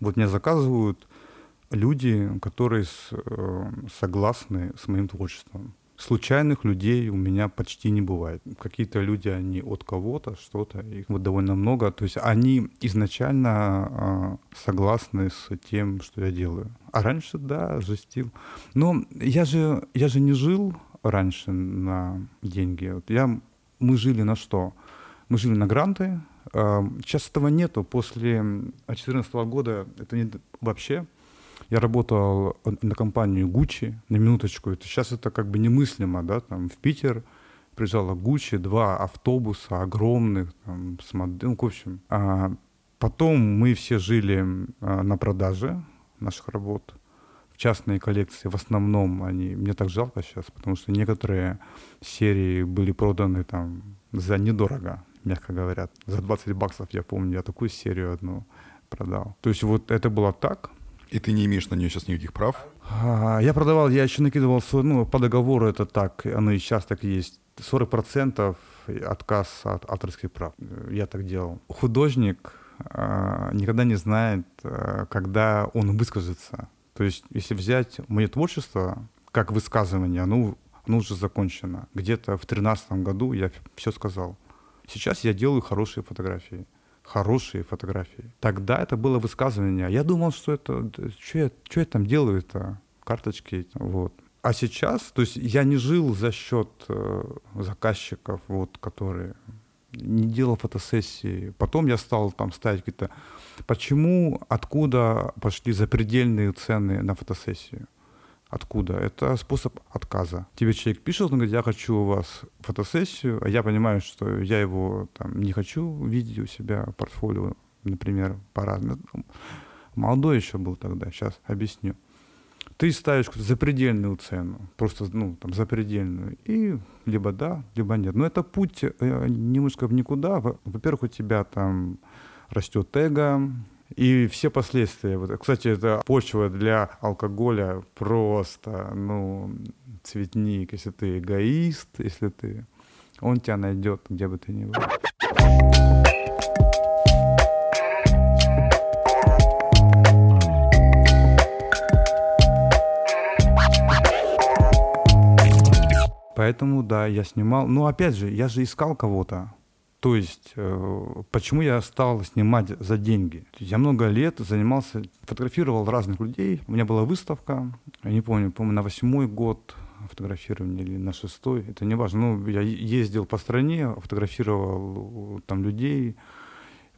вот меня заказывают люди, которые э, согласны с моим творчеством. Случайных людей у меня почти не бывает. Какие-то люди, они от кого-то, что-то, их вот довольно много. То есть они изначально э, согласны с тем, что я делаю. А раньше, да, жестил. Но я же, я же не жил раньше на деньги. Вот я, мы жили на что? Мы жили на гранты, Сейчас этого нету. После 2014 года это не вообще. Я работал на компанию Gucci, на минуточку. Это, сейчас это как бы немыслимо, да, там в Питер приезжала Gucci, два автобуса огромных, там, с мод... ну, в общем. А потом мы все жили а, на продаже наших работ. В частные коллекции в основном они, мне так жалко сейчас, потому что некоторые серии были проданы там за недорого, мягко говоря. За 20 баксов, я помню, я такую серию одну продал. То есть вот это было так. И ты не имеешь на нее сейчас никаких прав? А, я продавал, я еще накидывал, ну, по договору это так, оно и сейчас так есть. 40% отказ от авторских прав. Я так делал. Художник а, никогда не знает, а, когда он выскажется. То есть, если взять мое творчество как высказывание, оно, оно уже закончено. Где-то в 2013 году я все сказал. Сейчас я делаю хорошие фотографии хорошие фотографии. Тогда это было высказывание. Я думал, что это... Что я, что я там делаю-то? Карточки. Вот. А сейчас, то есть я не жил за счет э, заказчиков, вот, которые не делал фотосессии. Потом я стал там ставить какие-то... Почему, откуда пошли запредельные цены на фотосессию? Откуда? Это способ отказа. Тебе человек пишет, он говорит, я хочу у вас фотосессию, а я понимаю, что я его там, не хочу видеть у себя в портфолио, например, по-разному. Молодой еще был тогда, сейчас объясню. Ты ставишь запредельную цену, просто ну, там, запредельную, и либо да, либо нет. Но это путь э, немножко в никуда. Во-первых, у тебя там растет эго, и все последствия. Вот, кстати, это почва для алкоголя просто, ну, цветник. Если ты эгоист, если ты... Он тебя найдет, где бы ты ни был. Поэтому, да, я снимал. Но опять же, я же искал кого-то. То есть, э, почему я стал снимать за деньги? Я много лет занимался, фотографировал разных людей. У меня была выставка, я не помню, по-моему, на восьмой год фотографирования или на шестой, это не важно. Ну, я ездил по стране, фотографировал там людей.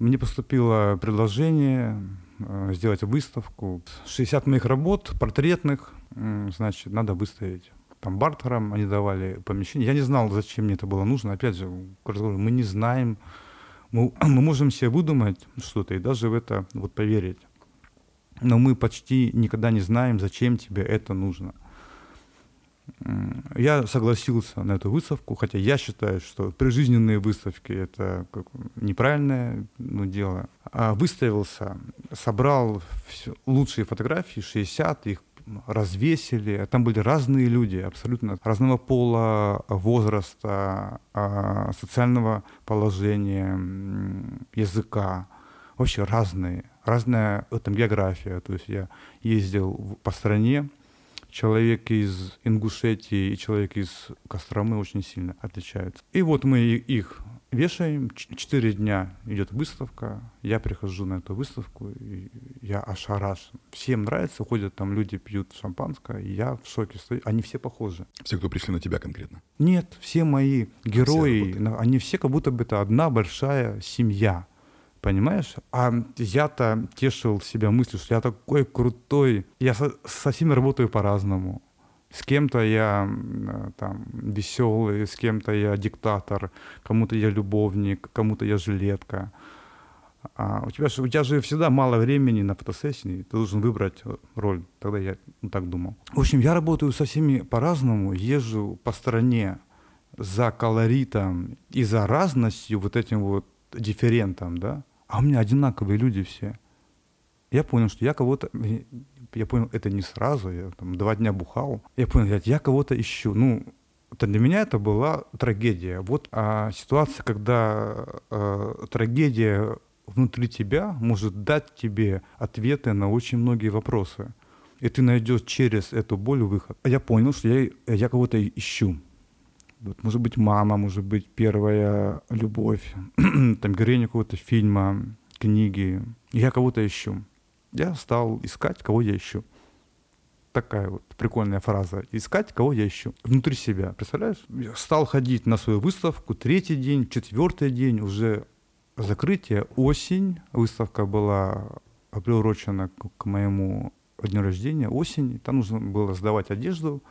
Мне поступило предложение э, сделать выставку. 60 моих работ, портретных, значит, надо выставить там бартером они давали помещение. Я не знал, зачем мне это было нужно. Опять же, мы не знаем, мы, <clears throat> мы можем себе выдумать что-то и даже в это вот поверить. Но мы почти никогда не знаем, зачем тебе это нужно. Я согласился на эту выставку, хотя я считаю, что прижизненные выставки — это как неправильное ну, дело. А выставился, собрал лучшие фотографии, 60, их развесили. Там были разные люди, абсолютно разного пола, возраста, а, социального положения, языка. Вообще разные. Разная там география. То есть я ездил по стране, человек из Ингушетии и человек из Костромы очень сильно отличаются. И вот мы их вешаем, четыре дня идет выставка, я прихожу на эту выставку, и я ошарашен. Всем нравится, ходят там люди, пьют шампанское, и я в шоке стою. Они все похожи. Все, кто пришли на тебя конкретно? Нет, все мои герои, все они все как будто бы это одна большая семья. Понимаешь? А я-то тешил себя мыслью, что я такой крутой. Я со, со всеми работаю по-разному. С кем-то я там веселый, с кем-то я диктатор, кому-то я любовник, кому-то я жилетка. А у, тебя, у тебя же всегда мало времени на фотосессии, ты должен выбрать роль. Тогда я ну, так думал. В общем, я работаю со всеми по-разному, езжу по стране за колоритом и за разностью, вот этим вот дифферентом, да, а у меня одинаковые люди все. Я понял, что я кого-то, я понял, это не сразу, я там два дня бухал. Я понял, я кого-то ищу. Ну, это для меня это была трагедия. Вот а ситуация, когда э, трагедия внутри тебя может дать тебе ответы на очень многие вопросы. И ты найдешь через эту боль выход. А я понял, что я, я кого-то ищу. Вот, может быть, мама, может быть, первая любовь, <clears throat> там, героиня какого-то фильма, книги. Я кого-то ищу я стал искать, кого я ищу. Такая вот прикольная фраза. Искать, кого я ищу. Внутри себя, представляешь? Я стал ходить на свою выставку третий день, четвертый день, уже закрытие, осень, выставка была приурочена к моему дню рождения, осень, там нужно было сдавать одежду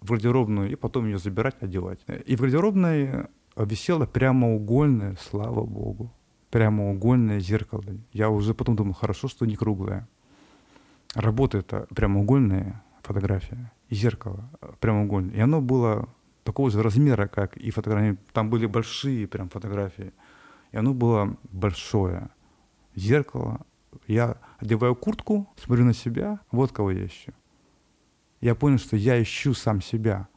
в гардеробную и потом ее забирать, одевать. И в гардеробной висело прямоугольное, слава богу, прямоугольное зеркало. Я уже потом думал, хорошо, что не круглое. Работа это прямоугольная фотография и зеркало прямоугольное. И оно было такого же размера, как и фотографии. Там были большие прям фотографии. И оно было большое. Зеркало. Я одеваю куртку, смотрю на себя, вот кого я ищу. Я понял, что я ищу сам себя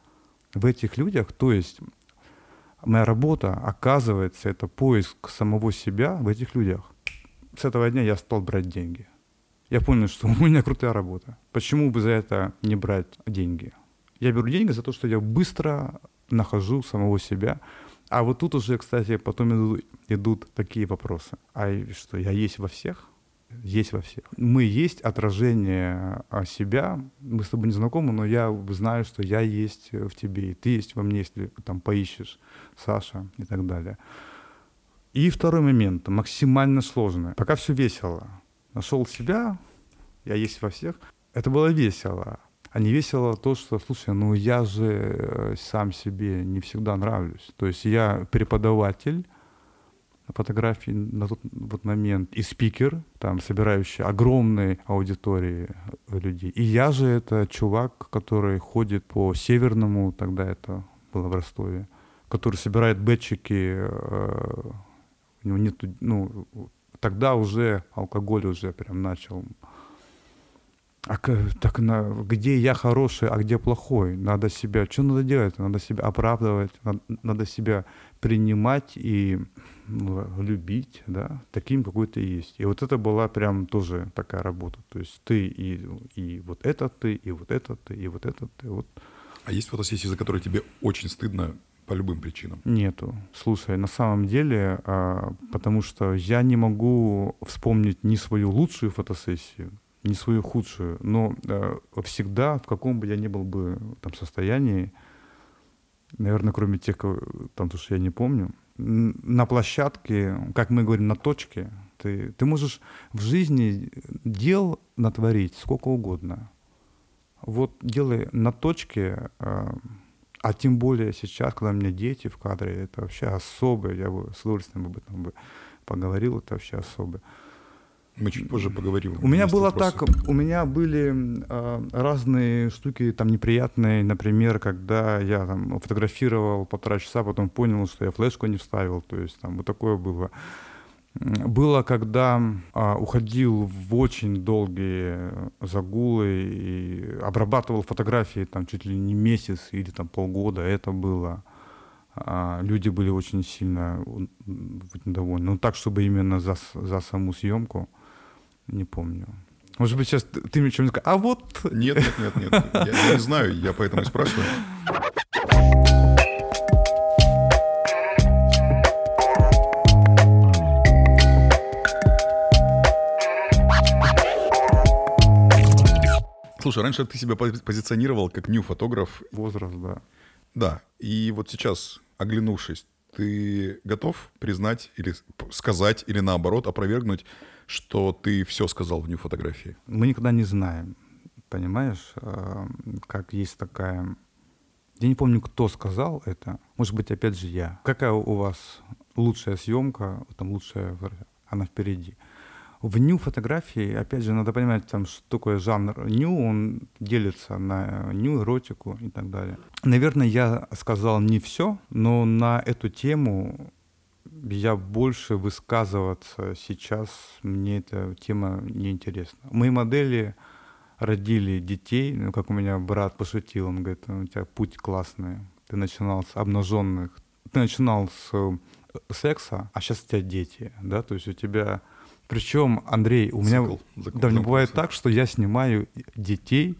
в этих людях. То есть моя работа, оказывается, это поиск самого себя в этих людях. С этого дня я стал брать деньги. Я понял, что <laughs> у меня крутая работа. Почему бы за это не брать деньги? Я беру деньги за то, что я быстро нахожу самого себя. А вот тут уже, кстати, потом идут, идут такие вопросы. А что, я есть во всех? Есть во всех. Мы есть отражение а, себя. Мы с тобой не знакомы, но я знаю, что я есть в тебе, и ты есть во мне, если там поищешь Саша и так далее. И второй момент, максимально сложный. Пока все весело. Нашел себя, я есть во всех. Это было весело. А не весело то, что, слушай, ну я же э, сам себе не всегда нравлюсь. То есть я преподаватель фотографии на тот вот момент и спикер, там, собирающий огромные аудитории людей. И я же это чувак, который ходит по Северному, тогда это было в Ростове, который собирает бэтчики, э, у него нет, ну, тогда уже алкоголь уже прям начал а так на, где я хороший, а где плохой? Надо себя, что надо делать? Надо себя оправдывать, надо, надо себя принимать и любить, да, таким, какой ты есть. И вот это была прям тоже такая работа. То есть ты и, и вот это ты, и вот это ты, и вот это ты. Вот. А есть фотосессии, за которые тебе очень стыдно по любым причинам? Нету. Слушай, на самом деле, а, потому что я не могу вспомнить ни свою лучшую фотосессию, не свою худшую, но э, всегда, в каком бы я ни был бы там состоянии, наверное, кроме тех, там, то, что я не помню, на площадке, как мы говорим, на точке, ты, ты можешь в жизни дел натворить сколько угодно. Вот делай на точке, э, а тем более сейчас, когда у меня дети в кадре, это вообще особое, я бы с удовольствием об этом бы поговорил, это вообще особое. Мы чуть позже поговорим. У меня было вопросов. так, у меня были э, разные штуки там неприятные, например, когда я там фотографировал полтора часа, потом понял, что я флешку не вставил, то есть там вот такое было. Было, когда а, уходил в очень долгие загулы и обрабатывал фотографии там чуть ли не месяц или там полгода, это было. А, люди были очень сильно недовольны. Ну так, чтобы именно за, за саму съемку. Не помню. Может быть, сейчас ты мне что-нибудь скажешь, а вот... Нет, нет, нет, нет. Я, я не знаю, я поэтому и спрашиваю. Слушай, раньше ты себя позиционировал как нью-фотограф. Возраст, да. Да, и вот сейчас, оглянувшись, ты готов признать или сказать, или наоборот опровергнуть что ты все сказал в нью фотографии? Мы никогда не знаем, понимаешь, как есть такая... Я не помню, кто сказал это. Может быть, опять же я. Какая у вас лучшая съемка, там лучшая, она впереди. В ню фотографии, опять же, надо понимать, там, что такое жанр ню, он делится на ню, эротику и так далее. Наверное, я сказал не все, но на эту тему я больше высказываться сейчас, мне эта тема не интересна. Мои модели родили детей, ну, как у меня брат пошутил, он говорит, у тебя путь классный, ты начинал с обнаженных, ты начинал с э, секса, а сейчас у тебя дети, да, то есть у тебя... Причем, Андрей, у меня... Цикл, да, мне бывает так, что я снимаю детей,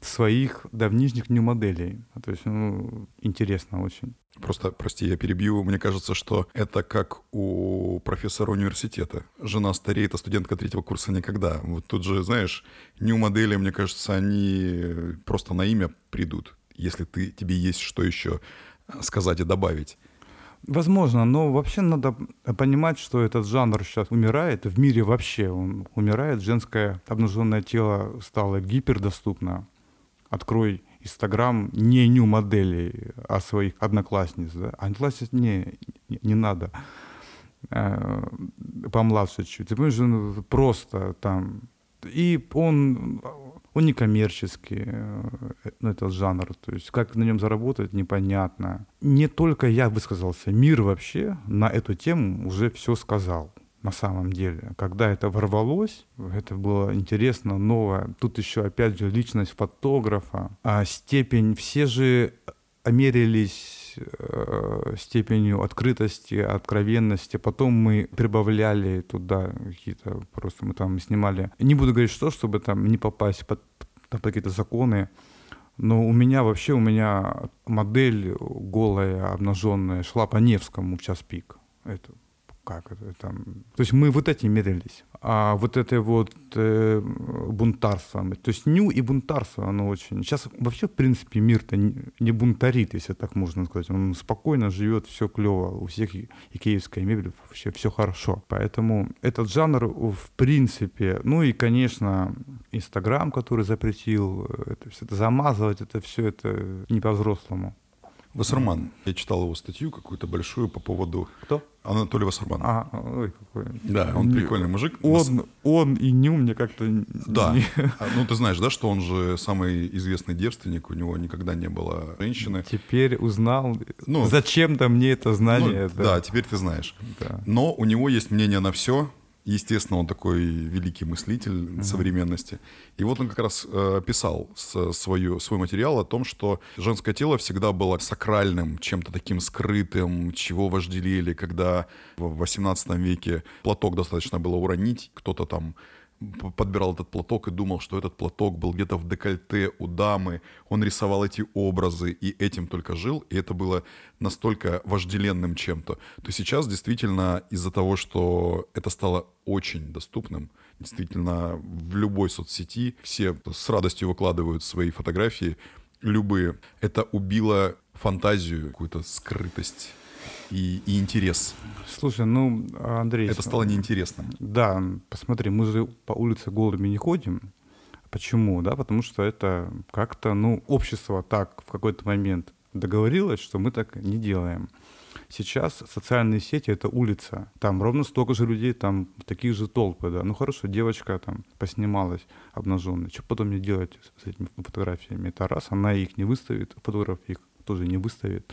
своих давнишних нью моделей. То есть, ну, интересно очень. Просто, прости, я перебью. Мне кажется, что это как у профессора университета. Жена стареет, а студентка третьего курса никогда. Вот тут же, знаешь, нью-модели, мне кажется, они просто на имя придут, если ты, тебе есть что еще сказать и добавить. Возможно, но вообще надо понимать, что этот жанр сейчас умирает. В мире вообще он умирает. Женское обнаженное тело стало гипердоступно. Открой Инстаграм не ню моделей, а своих одноклассниц. Да? Одноклассниц не, не, надо. Э, помладше чуть. Ты понимаешь, просто там. И он он не коммерческий, э, ну, этот жанр. То есть как на нем заработать, непонятно. Не только я высказался, мир вообще на эту тему уже все сказал на самом деле. Когда это ворвалось, это было интересно, новое. Тут еще, опять же, личность фотографа, а степень, все же мерились э, степенью открытости, откровенности. Потом мы прибавляли туда какие-то, просто мы там снимали. Не буду говорить что, чтобы там не попасть под, под какие-то законы. Но у меня вообще, у меня модель голая, обнаженная, шла по Невскому в час пик. Это как это там. То есть мы вот этим мерились. А вот это вот э, бунтарство, то есть ню и бунтарство, оно очень... Сейчас вообще, в принципе, мир-то не, бунтарит, если так можно сказать. Он спокойно живет, все клево, у всех и, киевская мебель, вообще все хорошо. Поэтому этот жанр, в принципе, ну и, конечно, Инстаграм, который запретил это все это замазывать, это все это не по-взрослому. Вассерман. Я читал его статью какую-то большую по поводу... Кто? Анатолий Вассерман. А, ой, какой. Да, он прикольный мужик. Он, он и Ню мне как-то... Да. Не... А, ну, ты знаешь, да, что он же самый известный девственник, у него никогда не было женщины. Теперь узнал. Ну, Зачем-то мне это знание. Ну, да. да, теперь ты знаешь. Да. Но у него есть мнение на все, Естественно, он такой великий мыслитель mm-hmm. современности. И вот он как раз э, писал свою, свой материал о том, что женское тело всегда было сакральным, чем-то таким скрытым, чего вожделели, когда в 18 веке платок достаточно было уронить, кто-то там подбирал этот платок и думал, что этот платок был где-то в декольте у дамы. Он рисовал эти образы и этим только жил, и это было настолько вожделенным чем-то. То сейчас действительно из-за того, что это стало очень доступным, действительно в любой соцсети все с радостью выкладывают свои фотографии, любые. Это убило фантазию, какую-то скрытость и, и интерес. Слушай, ну, Андрей... Это стало неинтересным. Да, посмотри, мы же по улице голыми не ходим. Почему? Да, потому что это как-то, ну, общество так в какой-то момент договорилось, что мы так не делаем. Сейчас социальные сети — это улица. Там ровно столько же людей, там такие же толпы, да. Ну хорошо, девочка там поснималась обнаженной. Что потом мне делать с этими фотографиями? Это раз, она их не выставит, фотограф их тоже не выставит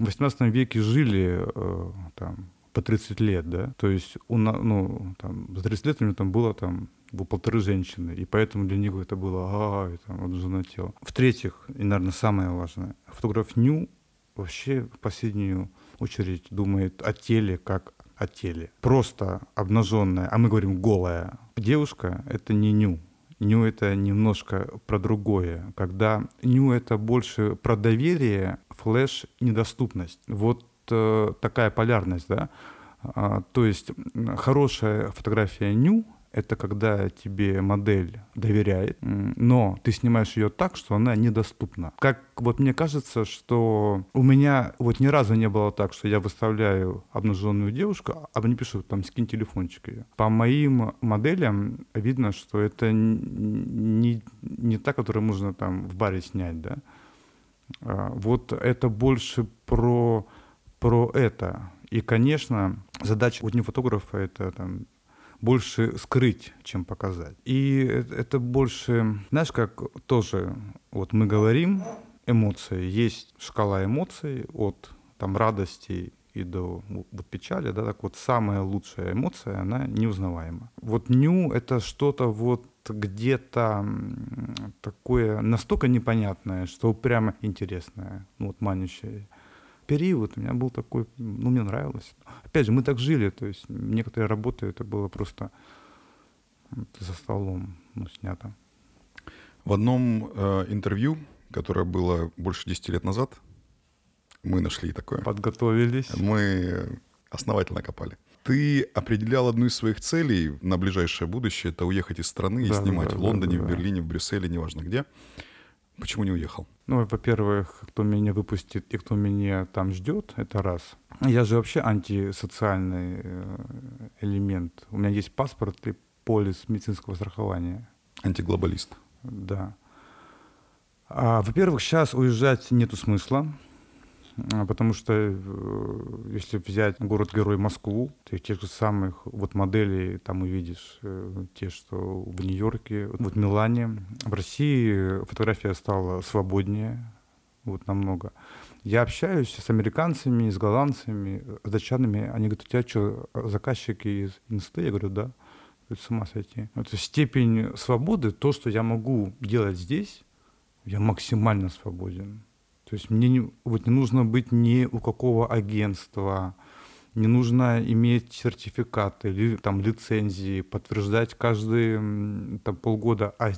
в 18 веке жили э, там, по 30 лет, да, то есть у, ну, там, за 30 лет у него там было там полторы женщины, и поэтому для них это было а, и там вот жена тело. В-третьих, и, наверное, самое важное, фотограф Ню вообще в последнюю очередь думает о теле как о теле. Просто обнаженная, а мы говорим голая девушка, это не Ню, Ню это немножко про другое. Когда ню это больше про доверие, флеш недоступность. Вот э, такая полярность, да. А, то есть хорошая фотография ню это когда тебе модель доверяет, но ты снимаешь ее так, что она недоступна. Как вот мне кажется, что у меня вот ни разу не было так, что я выставляю обнаженную девушку, а мне пишут там скинь телефончик ее. По моим моделям видно, что это не, не та, которую можно там в баре снять, да. А, вот это больше про, про это. И, конечно, задача не фотографа это там больше скрыть, чем показать. И это больше, знаешь, как тоже, вот мы говорим, эмоции, есть шкала эмоций от там радости и до вот, печали, да, так вот самая лучшая эмоция, она неузнаваема. Вот ню — это что-то вот где-то такое настолько непонятное, что прямо интересное, ну вот манящее период у меня был такой, ну, мне нравилось. Опять же, мы так жили, то есть некоторые работы это было просто за столом ну, снято. В одном э, интервью, которое было больше 10 лет назад, мы нашли такое. Подготовились. Мы основательно копали. Ты определял одну из своих целей на ближайшее будущее, это уехать из страны да, и снимать да, в Лондоне, да, да, в Берлине, в Брюсселе, неважно где Почему не уехал? Ну, во-первых, кто меня выпустит и кто меня там ждет, это раз. Я же вообще антисоциальный э, элемент. У меня есть паспорт и полис медицинского страхования. Антиглобалист. Да. А, во-первых, сейчас уезжать нету смысла. А, потому что э, если взять город-герой Москву, ты тех же самых вот моделей там увидишь, э, те, что в Нью-Йорке, вот в Милане. В России фотография стала свободнее, вот намного. Я общаюсь с американцами, с голландцами, с датчанами. Они говорят, у тебя что, заказчики из инсты? Я говорю, да. Это с ума сойти. Это степень свободы, то, что я могу делать здесь, я максимально свободен. То есть мне не, вот не нужно быть ни у какого агентства, не нужно иметь сертификаты или там лицензии, подтверждать каждые там, полгода, а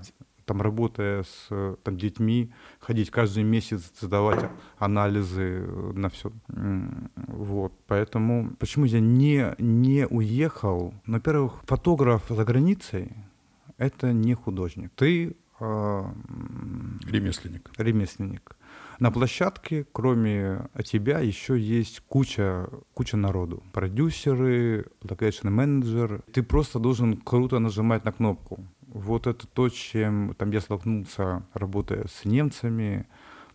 там работая с там, детьми, ходить каждый месяц, сдавать анализы на все. Вот. Поэтому почему я не, не уехал? Во-первых, фотограф за границей — это не художник. Ты э, ремесленник. Ремесленник. На площадке, кроме тебя, еще есть куча, куча народу. Продюсеры, location manager. Ты просто должен круто нажимать на кнопку. Вот это то, чем там я столкнулся, работая с немцами,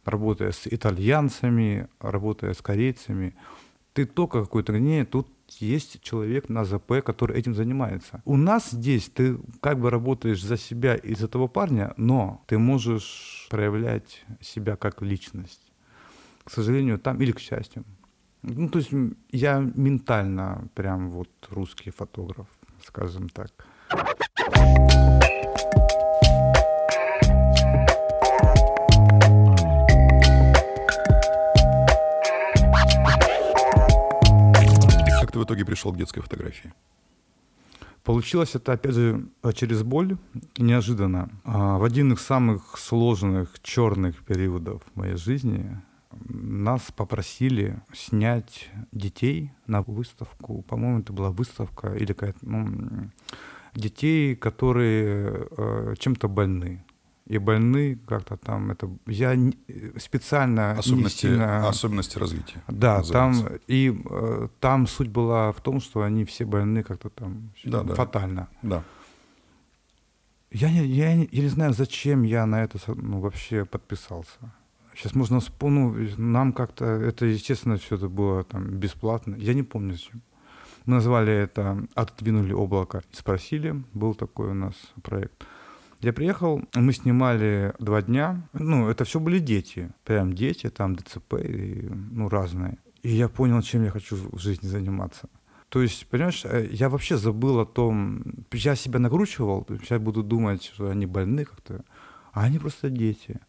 работая с итальянцами, работая с корейцами. Ты только какой-то не тут есть человек на ЗП, который этим занимается. У нас здесь ты как бы работаешь за себя и за того парня, но ты можешь проявлять себя как личность. К сожалению, там или к счастью. Ну, то есть я ментально прям вот русский фотограф, скажем так. Ты в итоге пришел к детской фотографии? Получилось это, опять же, через боль неожиданно. А, в один из самых сложных черных периодов моей жизни нас попросили снять детей на выставку. По-моему, это была выставка или какая-то... Ну, детей, которые э, чем-то больны и больны как-то там. Это я специально особенности, сильно... особенности развития. Да, там и э, там суть была в том, что они все больны как-то там да, фатально. Да. Я не, я, не, я не знаю, зачем я на это ну, вообще подписался. Сейчас можно вспомнить, ну, нам как-то, это, естественно, все это было там бесплатно. Я не помню зачем. Мы назвали это «Отодвинули облако» и спросили. Был такой у нас проект. Я приехал, мы снимали два дня. Ну, это все были дети. Прям дети, там ДЦП, и, ну, разные. И я понял, чем я хочу в жизни заниматься. То есть, понимаешь, э, я вообще забыл о том, я себя накручивал, сейчас буду думать, что они больны как-то, а они просто дети.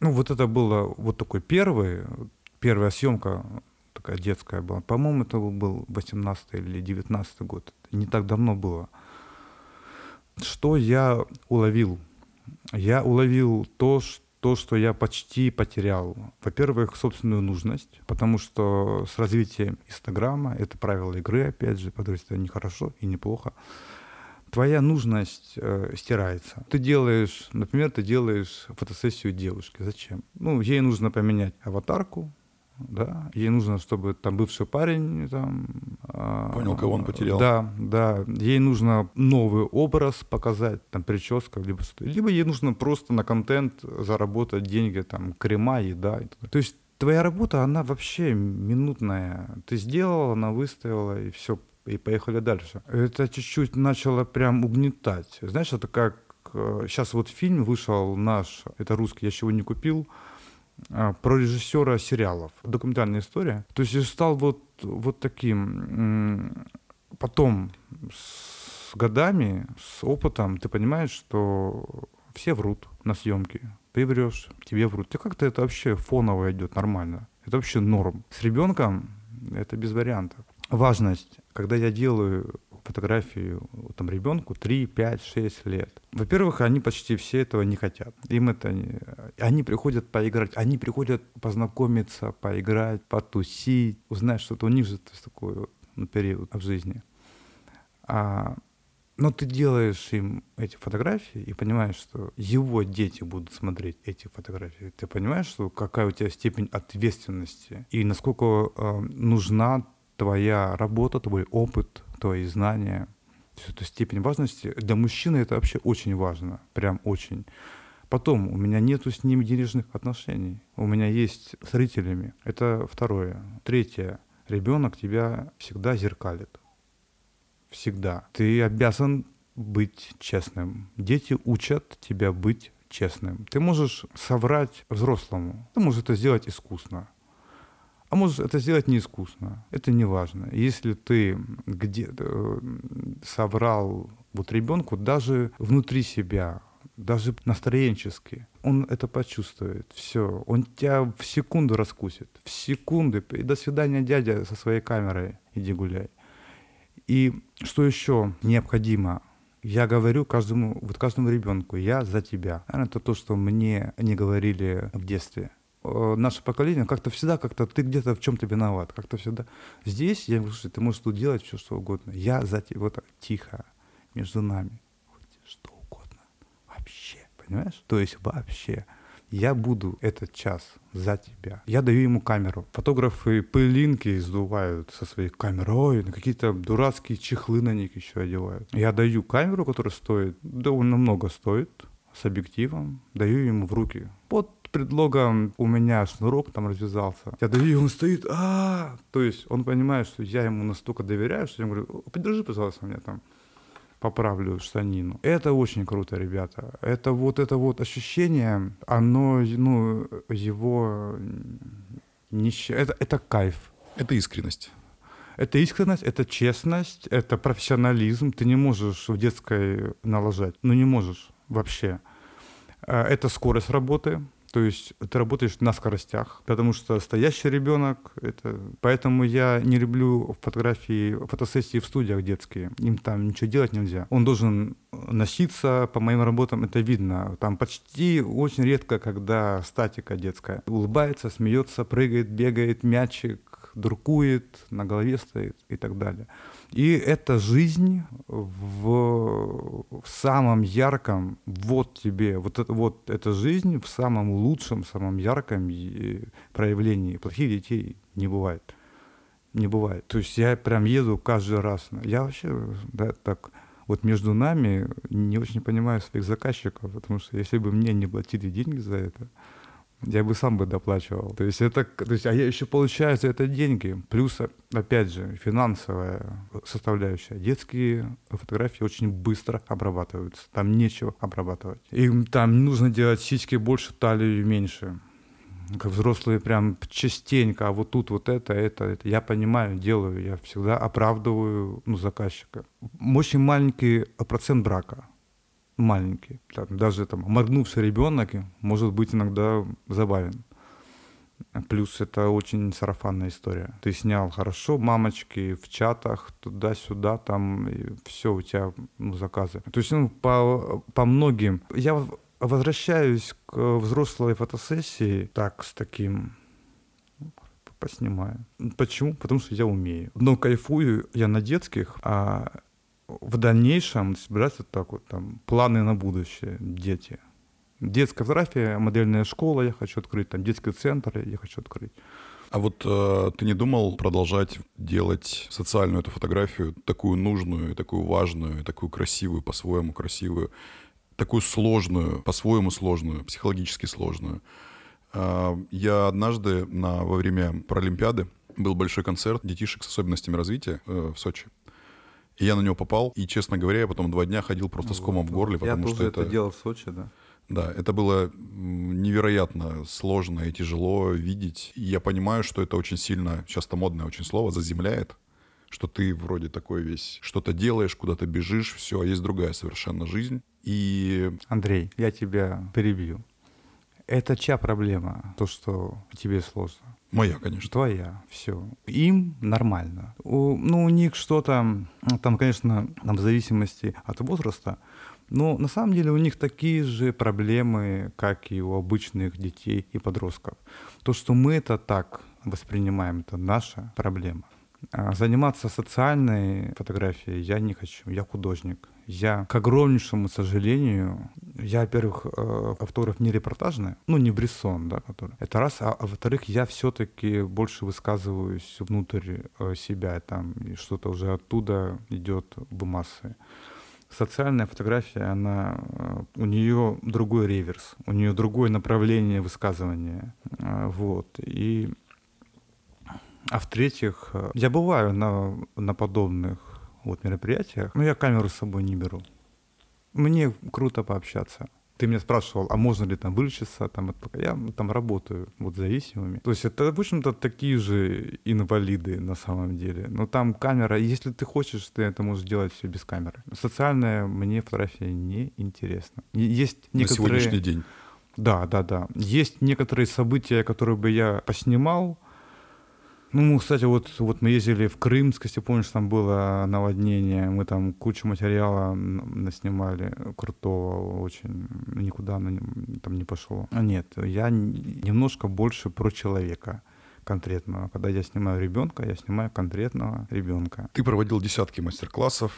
Ну, вот это было вот такой первый, первая съемка такая детская была. По-моему, это был 18 или 19 год. Не так давно было. Что я уловил? Я уловил то, что то, что я почти потерял. Во-первых, собственную нужность, потому что с развитием Инстаграма, это правило игры, опять же, потому что это не хорошо и неплохо, твоя нужность э, стирается. Ты делаешь, например, ты делаешь фотосессию девушки. Зачем? Ну, ей нужно поменять аватарку, да, ей нужно, чтобы там бывший парень там... А, Понял, кого он потерял. Да, да, ей нужно новый образ показать, там, прическа, либо что Либо ей нужно просто на контент заработать деньги, там, крема, еда. То есть твоя работа, она вообще минутная. Ты сделала, она выставила, и все, и поехали дальше. Это чуть-чуть начало прям угнетать. Знаешь, это как... Сейчас э, вот фильм вышел наш, это русский, я чего не купил, про режиссера сериалов. Документальная история. То есть я стал вот, вот таким. Потом с годами, с опытом ты понимаешь, что все врут на съемке. Ты врешь, тебе врут. Ты как-то это вообще фоново идет нормально. Это вообще норм. С ребенком это без вариантов. Важность, когда я делаю фотографию там, ребенку 3, 5, 6 лет. Во-первых, они почти все этого не хотят. Им это не... Они приходят поиграть, они приходят познакомиться, поиграть, потусить, узнать что-то. У них же есть, такой вот, ну, период в жизни. А Но ты делаешь им эти фотографии и понимаешь, что его дети будут смотреть эти фотографии. Ты понимаешь, что какая у тебя степень ответственности и насколько э, нужна твоя работа, твой опыт, твои знания. Эту степень важности. Для мужчины это вообще очень важно. Прям очень. Потом, у меня нету с ними денежных отношений. У меня есть с родителями. Это второе. Третье. Ребенок тебя всегда зеркалит всегда. Ты обязан быть честным. Дети учат тебя быть честным. Ты можешь соврать взрослому. Ты можешь это сделать искусно. А можешь это сделать не искусно. Это не важно. Если ты где э, соврал вот ребенку, даже внутри себя, даже настроенчески, он это почувствует. Все. Он тебя в секунду раскусит. В секунды. И до свидания, дядя, со своей камерой. Иди гуляй. И что еще необходимо? Я говорю каждому, вот каждому ребенку, я за тебя. Это то, что мне не говорили в детстве. Э, наше поколение как-то всегда, как-то ты где-то в чем-то виноват, как-то всегда. Здесь я говорю, слушай, ты можешь тут делать все, что угодно. Я за тебя, вот так, тихо, между нами, что угодно, вообще, понимаешь? То есть вообще я буду этот час за тебя. Я даю ему камеру. Фотографы пылинки сдувают со своей камерой, какие-то дурацкие чехлы на них еще одевают. Я даю камеру, которая стоит, довольно много стоит, с объективом, даю ему в руки. Под предлогом у меня шнурок там развязался. Я даю, и он стоит, а, то есть он понимает, что я ему настолько доверяю, что я говорю, подержи, пожалуйста, меня там поправлю штанину. Это очень круто, ребята. Это вот это вот ощущение, оно, ну, его не... Это, это кайф. Это искренность. Это искренность, это честность, это профессионализм. Ты не можешь в детской налажать. Ну, не можешь вообще. Э, это скорость работы, то есть ты работаешь на скоростях, потому что стоящий ребенок, это... поэтому я не люблю фотографии, фотосессии в студиях детские. Им там ничего делать нельзя. Он должен носиться, по моим работам это видно. Там почти очень редко, когда статика детская. Улыбается, смеется, прыгает, бегает, мячик, друкует, на голове стоит и так далее. И это жизнь в, в самом ярком, вот тебе, вот вот эта жизнь в самом лучшем, самом ярком проявлении. Плохих детей не бывает. Не бывает. То есть я прям еду каждый раз. Я вообще, да, так, вот между нами не очень понимаю своих заказчиков, потому что если бы мне не платили деньги за это, я бы сам бы доплачивал. То есть это, то есть, а я еще получаю за это деньги. Плюс, опять же, финансовая составляющая. Детские фотографии очень быстро обрабатываются. Там нечего обрабатывать. Им там нужно делать сиськи больше, талию меньше. Как взрослые прям частенько, а вот тут вот это, это, это. Я понимаю, делаю, я всегда оправдываю ну, заказчика. Очень маленький процент брака маленький. Там, даже там моргнувший ребенок может быть иногда забавен. Плюс это очень сарафанная история. Ты снял хорошо, мамочки в чатах, туда-сюда, там, все, у тебя ну, заказы. То есть ну, по, по многим... Я возвращаюсь к взрослой фотосессии так, с таким поснимаю. Почему? Потому что я умею. Но кайфую я на детских, а в дальнейшем собирать вот так вот там планы на будущее, дети. Детская фотография, модельная школа я хочу открыть, там детский центр я хочу открыть. А вот э, ты не думал продолжать делать социальную эту фотографию, такую нужную, такую важную, такую красивую, по-своему красивую, такую сложную, по-своему сложную, психологически сложную? Э, я однажды на, во время Паралимпиады был большой концерт детишек с особенностями развития э, в Сочи. И я на него попал, и, честно говоря, я потом два дня ходил просто с комом в горле, потому я что это... делал в Сочи, да. Да, это было невероятно сложно и тяжело видеть. И я понимаю, что это очень сильно, часто модное очень слово, заземляет, что ты вроде такой весь что-то делаешь, куда-то бежишь, все, а есть другая совершенно жизнь. И... Андрей, я тебя перебью. Это чья проблема, то, что тебе сложно? Моя, конечно. Твоя, все. Им нормально. У, ну, у них что-то, там, конечно, там, в зависимости от возраста, но на самом деле у них такие же проблемы, как и у обычных детей и подростков. То, что мы это так воспринимаем, это наша проблема. А заниматься социальной фотографией я не хочу. Я художник. Я, к огромнейшему сожалению, я, во-первых, э, автограф не репортажный, ну, не Брессон, да, который. Это раз, а, а во-вторых, я все-таки больше высказываюсь внутрь э, себя, там, и что-то уже оттуда идет в массы. Социальная фотография, она, э, у нее другой реверс, у нее другое направление высказывания, вот, и а в-третьих, я бываю на, на подобных вот мероприятиях, но я камеру с собой не беру. Мне круто пообщаться. Ты меня спрашивал, а можно ли там вылечиться, там, я там работаю вот зависимыми. То есть это, в общем-то, такие же инвалиды на самом деле. Но там камера, если ты хочешь, ты это можешь делать все без камеры. Социальная мне фотография не интересна. Есть некоторые... На сегодняшний день. Да, да, да. Есть некоторые события, которые бы я поснимал, ну, кстати, вот, вот мы ездили в Крым, если помнишь, там было наводнение, мы там кучу материала наснимали крутого очень, никуда на там не пошло. А нет, я немножко больше про человека конкретного. Когда я снимаю ребенка, я снимаю конкретного ребенка. Ты проводил десятки мастер-классов.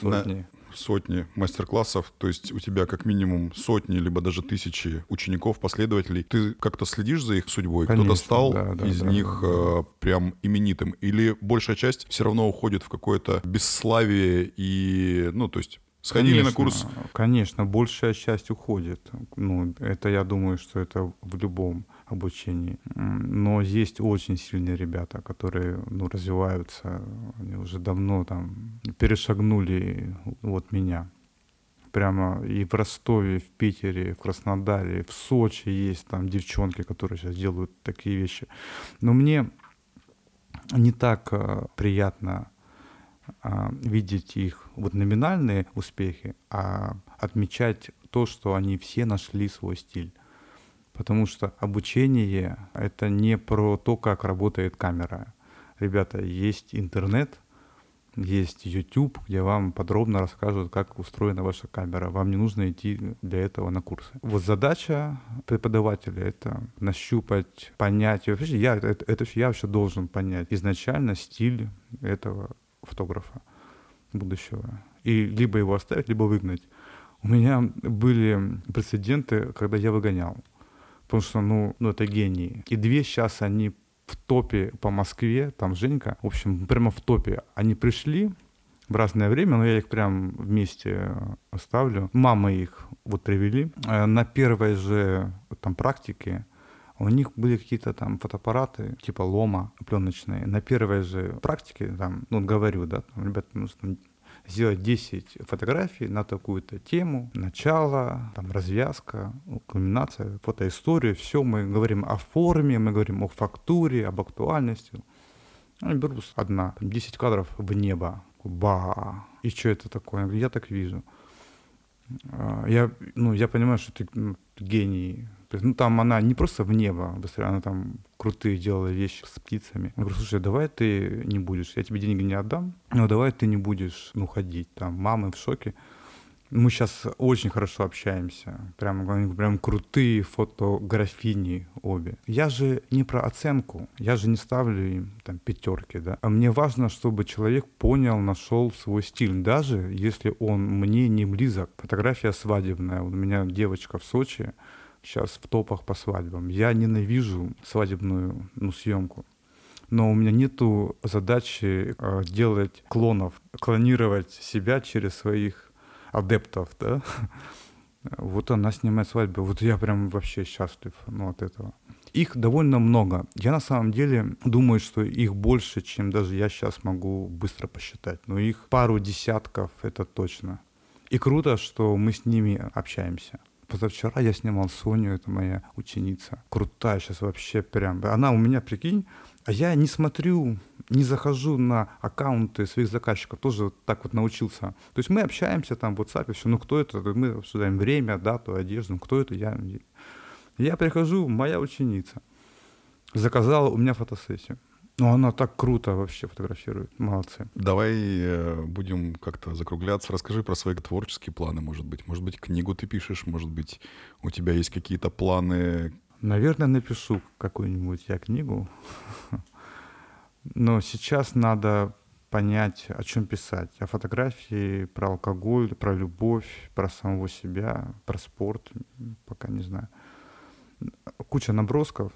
Сотни. Сотни мастер-классов, то есть у тебя как минимум сотни, либо даже тысячи учеников, последователей. Ты как-то следишь за их судьбой? Кто-то стал да, да, из да, них да. Э, прям именитым? Или большая часть все равно уходит в какое-то бесславие и, ну, то есть Сходили конечно, на курс? Конечно, большая часть уходит. Ну, это я думаю, что это в любом обучении. Но есть очень сильные ребята, которые ну, развиваются, они уже давно там перешагнули вот меня. Прямо и в Ростове, и в Питере, и в Краснодаре, и в Сочи есть там девчонки, которые сейчас делают такие вещи. Но мне не так а, приятно а, видеть их вот номинальные успехи, а отмечать то, что они все нашли свой стиль. Потому что обучение — это не про то, как работает камера. Ребята, есть интернет, есть YouTube, где вам подробно расскажут, как устроена ваша камера. Вам не нужно идти для этого на курсы. Вот задача преподавателя — это нащупать, понять. Вообще, я, это, это я вообще должен понять изначально стиль этого фотографа будущего. И либо его оставить, либо выгнать. У меня были прецеденты, когда я выгонял потому что, ну, ну это гении. И две сейчас они в топе по Москве, там Женька, в общем, прямо в топе. Они пришли в разное время, но я их прям вместе оставлю. Мамы их вот привели. Э, на первой же там практике у них были какие-то там фотоаппараты, типа лома пленочные. На первой же практике, там, ну, говорю, да, там, ребята, ну, там, сделать 10 фотографий на такую-то тему, начало, там, развязка, ну, кульминация, фотоистория, все, мы говорим о форме, мы говорим о фактуре, об актуальности. Я беру одна, там, 10 кадров в небо, ба, и что это такое? Я так вижу. А, я, ну, я понимаю, что ты ну, гений ну, там она не просто в небо быстрее, она там крутые делала вещи с птицами. Я говорю, слушай, давай ты не будешь, я тебе деньги не отдам, но давай ты не будешь, ну, ходить. Там мамы в шоке. Мы сейчас очень хорошо общаемся. Прям, прям крутые фотографини обе. Я же не про оценку. Я же не ставлю им там пятерки, да. А мне важно, чтобы человек понял, нашел свой стиль. Даже если он мне не близок. Фотография свадебная. У меня девочка в Сочи сейчас в топах по свадьбам. Я ненавижу свадебную ну, съемку. Но у меня нету задачи э, делать клонов, клонировать себя через своих адептов, да. <laughs> Вот она снимает свадьбу. Вот я прям вообще счастлив ну, от этого. Их довольно много. Я на самом деле думаю, что их больше, чем даже я сейчас могу быстро посчитать. Но их пару десятков это точно. И круто, что мы с ними общаемся позавчера я снимал Соню, это моя ученица. Крутая сейчас вообще прям. Она у меня, прикинь, я не смотрю, не захожу на аккаунты своих заказчиков, тоже вот так вот научился. То есть мы общаемся там в WhatsApp, все, ну кто это, мы обсуждаем время, дату, одежду, ну кто это, я. Я прихожу, моя ученица заказала у меня фотосессию. Ну, она так круто вообще фотографирует. Молодцы. Давай э, будем как-то закругляться. Расскажи про свои творческие планы, может быть. Может быть, книгу ты пишешь, может быть, у тебя есть какие-то планы. Наверное, напишу какую-нибудь я книгу. Но сейчас надо понять, о чем писать. О фотографии, про алкоголь, про любовь, про самого себя, про спорт, пока не знаю. Куча набросков.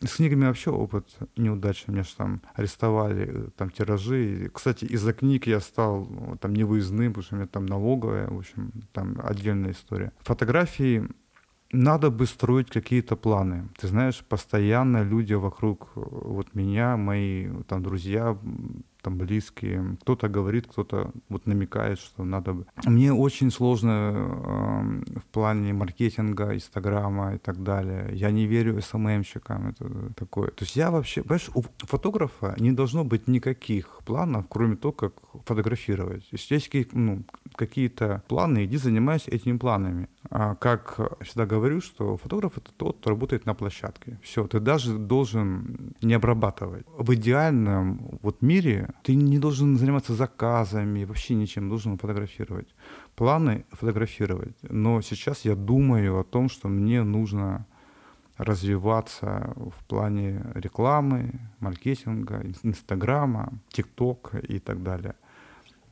С книгами вообще опыт неудачный. Меня же там арестовали, там тиражи. Кстати, из-за книг я стал там невыездным, потому что у меня там налоговая, в общем, там отдельная история. Фотографии надо бы строить какие-то планы. Ты знаешь, постоянно люди вокруг э, вот меня, мои там друзья, там близкие, кто-то говорит, кто-то вот намекает, что надо бы. Мне очень сложно э, в плане маркетинга, инстаграма и так далее. Я не верю СММщикам, это такое. То есть я вообще, понимаешь, у фотографа не должно быть никаких планов, кроме того, как фотографировать. Если есть ну, какие-то планы, иди занимайся этими планами. А как всегда говорю, что фотограф это тот, кто работает на площадке. Все, ты даже должен не обрабатывать. В идеальном вот мире ты не должен заниматься заказами, вообще ничем, должен фотографировать. Планы фотографировать. Но сейчас я думаю о том, что мне нужно развиваться в плане рекламы, маркетинга, инстаграма, тикток и так далее.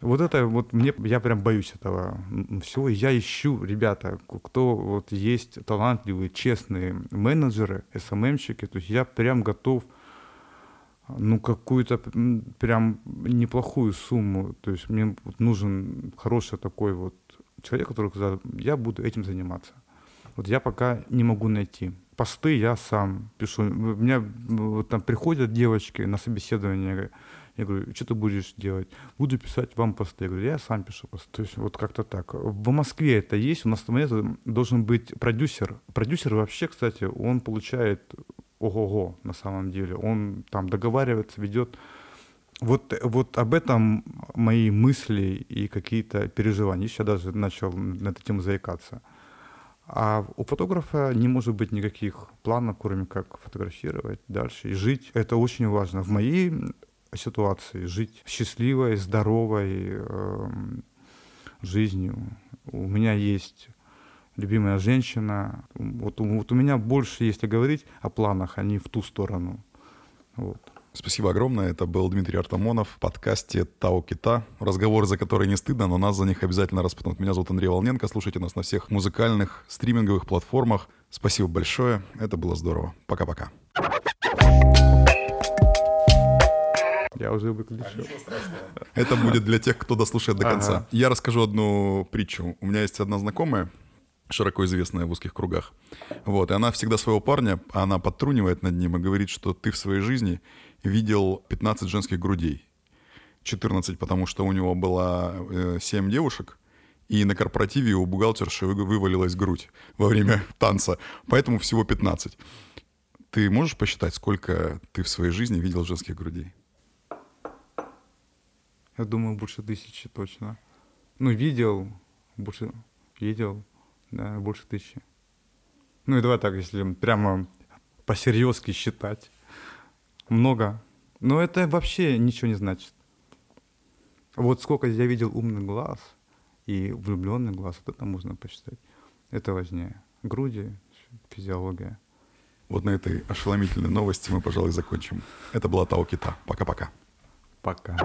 Вот это вот мне, я прям боюсь этого всего. Я ищу, ребята, кто вот есть талантливые, честные менеджеры, СММщики, то есть я прям готов ну, какую-то прям неплохую сумму. То есть мне нужен хороший такой вот человек, который сказал, я буду этим заниматься. Вот я пока не могу найти. Посты я сам пишу. У меня вот там приходят девочки на собеседование, я говорю, что ты будешь делать? Буду писать вам посты. Я говорю, я сам пишу посты. То есть вот как-то так. В Москве это есть, у нас там должен быть продюсер. Продюсер вообще, кстати, он получает ого-го на самом деле. Он там договаривается, ведет. Вот, вот об этом мои мысли и какие-то переживания. Я даже начал на эту тему заикаться. А у фотографа не может быть никаких планов, кроме как фотографировать дальше и жить. Это очень важно. В моей ситуации жить счастливой, здоровой э, жизнью. У меня есть любимая женщина. Вот, вот у меня больше, если говорить о планах, они в ту сторону. Вот. Спасибо огромное. Это был Дмитрий Артамонов в подкасте «Тао Кита». Разговоры, за которые не стыдно, но нас за них обязательно распутнут. Меня зовут Андрей Волненко. Слушайте нас на всех музыкальных стриминговых платформах. Спасибо большое. Это было здорово. Пока-пока. Я уже выключил. Это будет для тех, кто дослушает до конца. Ага. Я расскажу одну притчу. У меня есть одна знакомая, широко известная в узких кругах. Вот, и она всегда своего парня, она подтрунивает над ним и говорит, что ты в своей жизни видел 15 женских грудей. 14, потому что у него было 7 э, девушек, и на корпоративе у бухгалтерши вывалилась грудь во время <laughs> танца, поэтому всего 15. Ты можешь посчитать, сколько ты в своей жизни видел женских грудей? Я думаю, больше тысячи точно. Ну, видел, больше видел, да, больше тысячи. Ну и давай так, если прямо по-серьезки считать. Много. Но это вообще ничего не значит. Вот сколько я видел умный глаз и влюбленный глаз, вот это можно посчитать. Это важнее. Груди, физиология. Вот на этой ошеломительной новости мы, пожалуй, закончим. Это была Тау Кита. Пока-пока. Пока.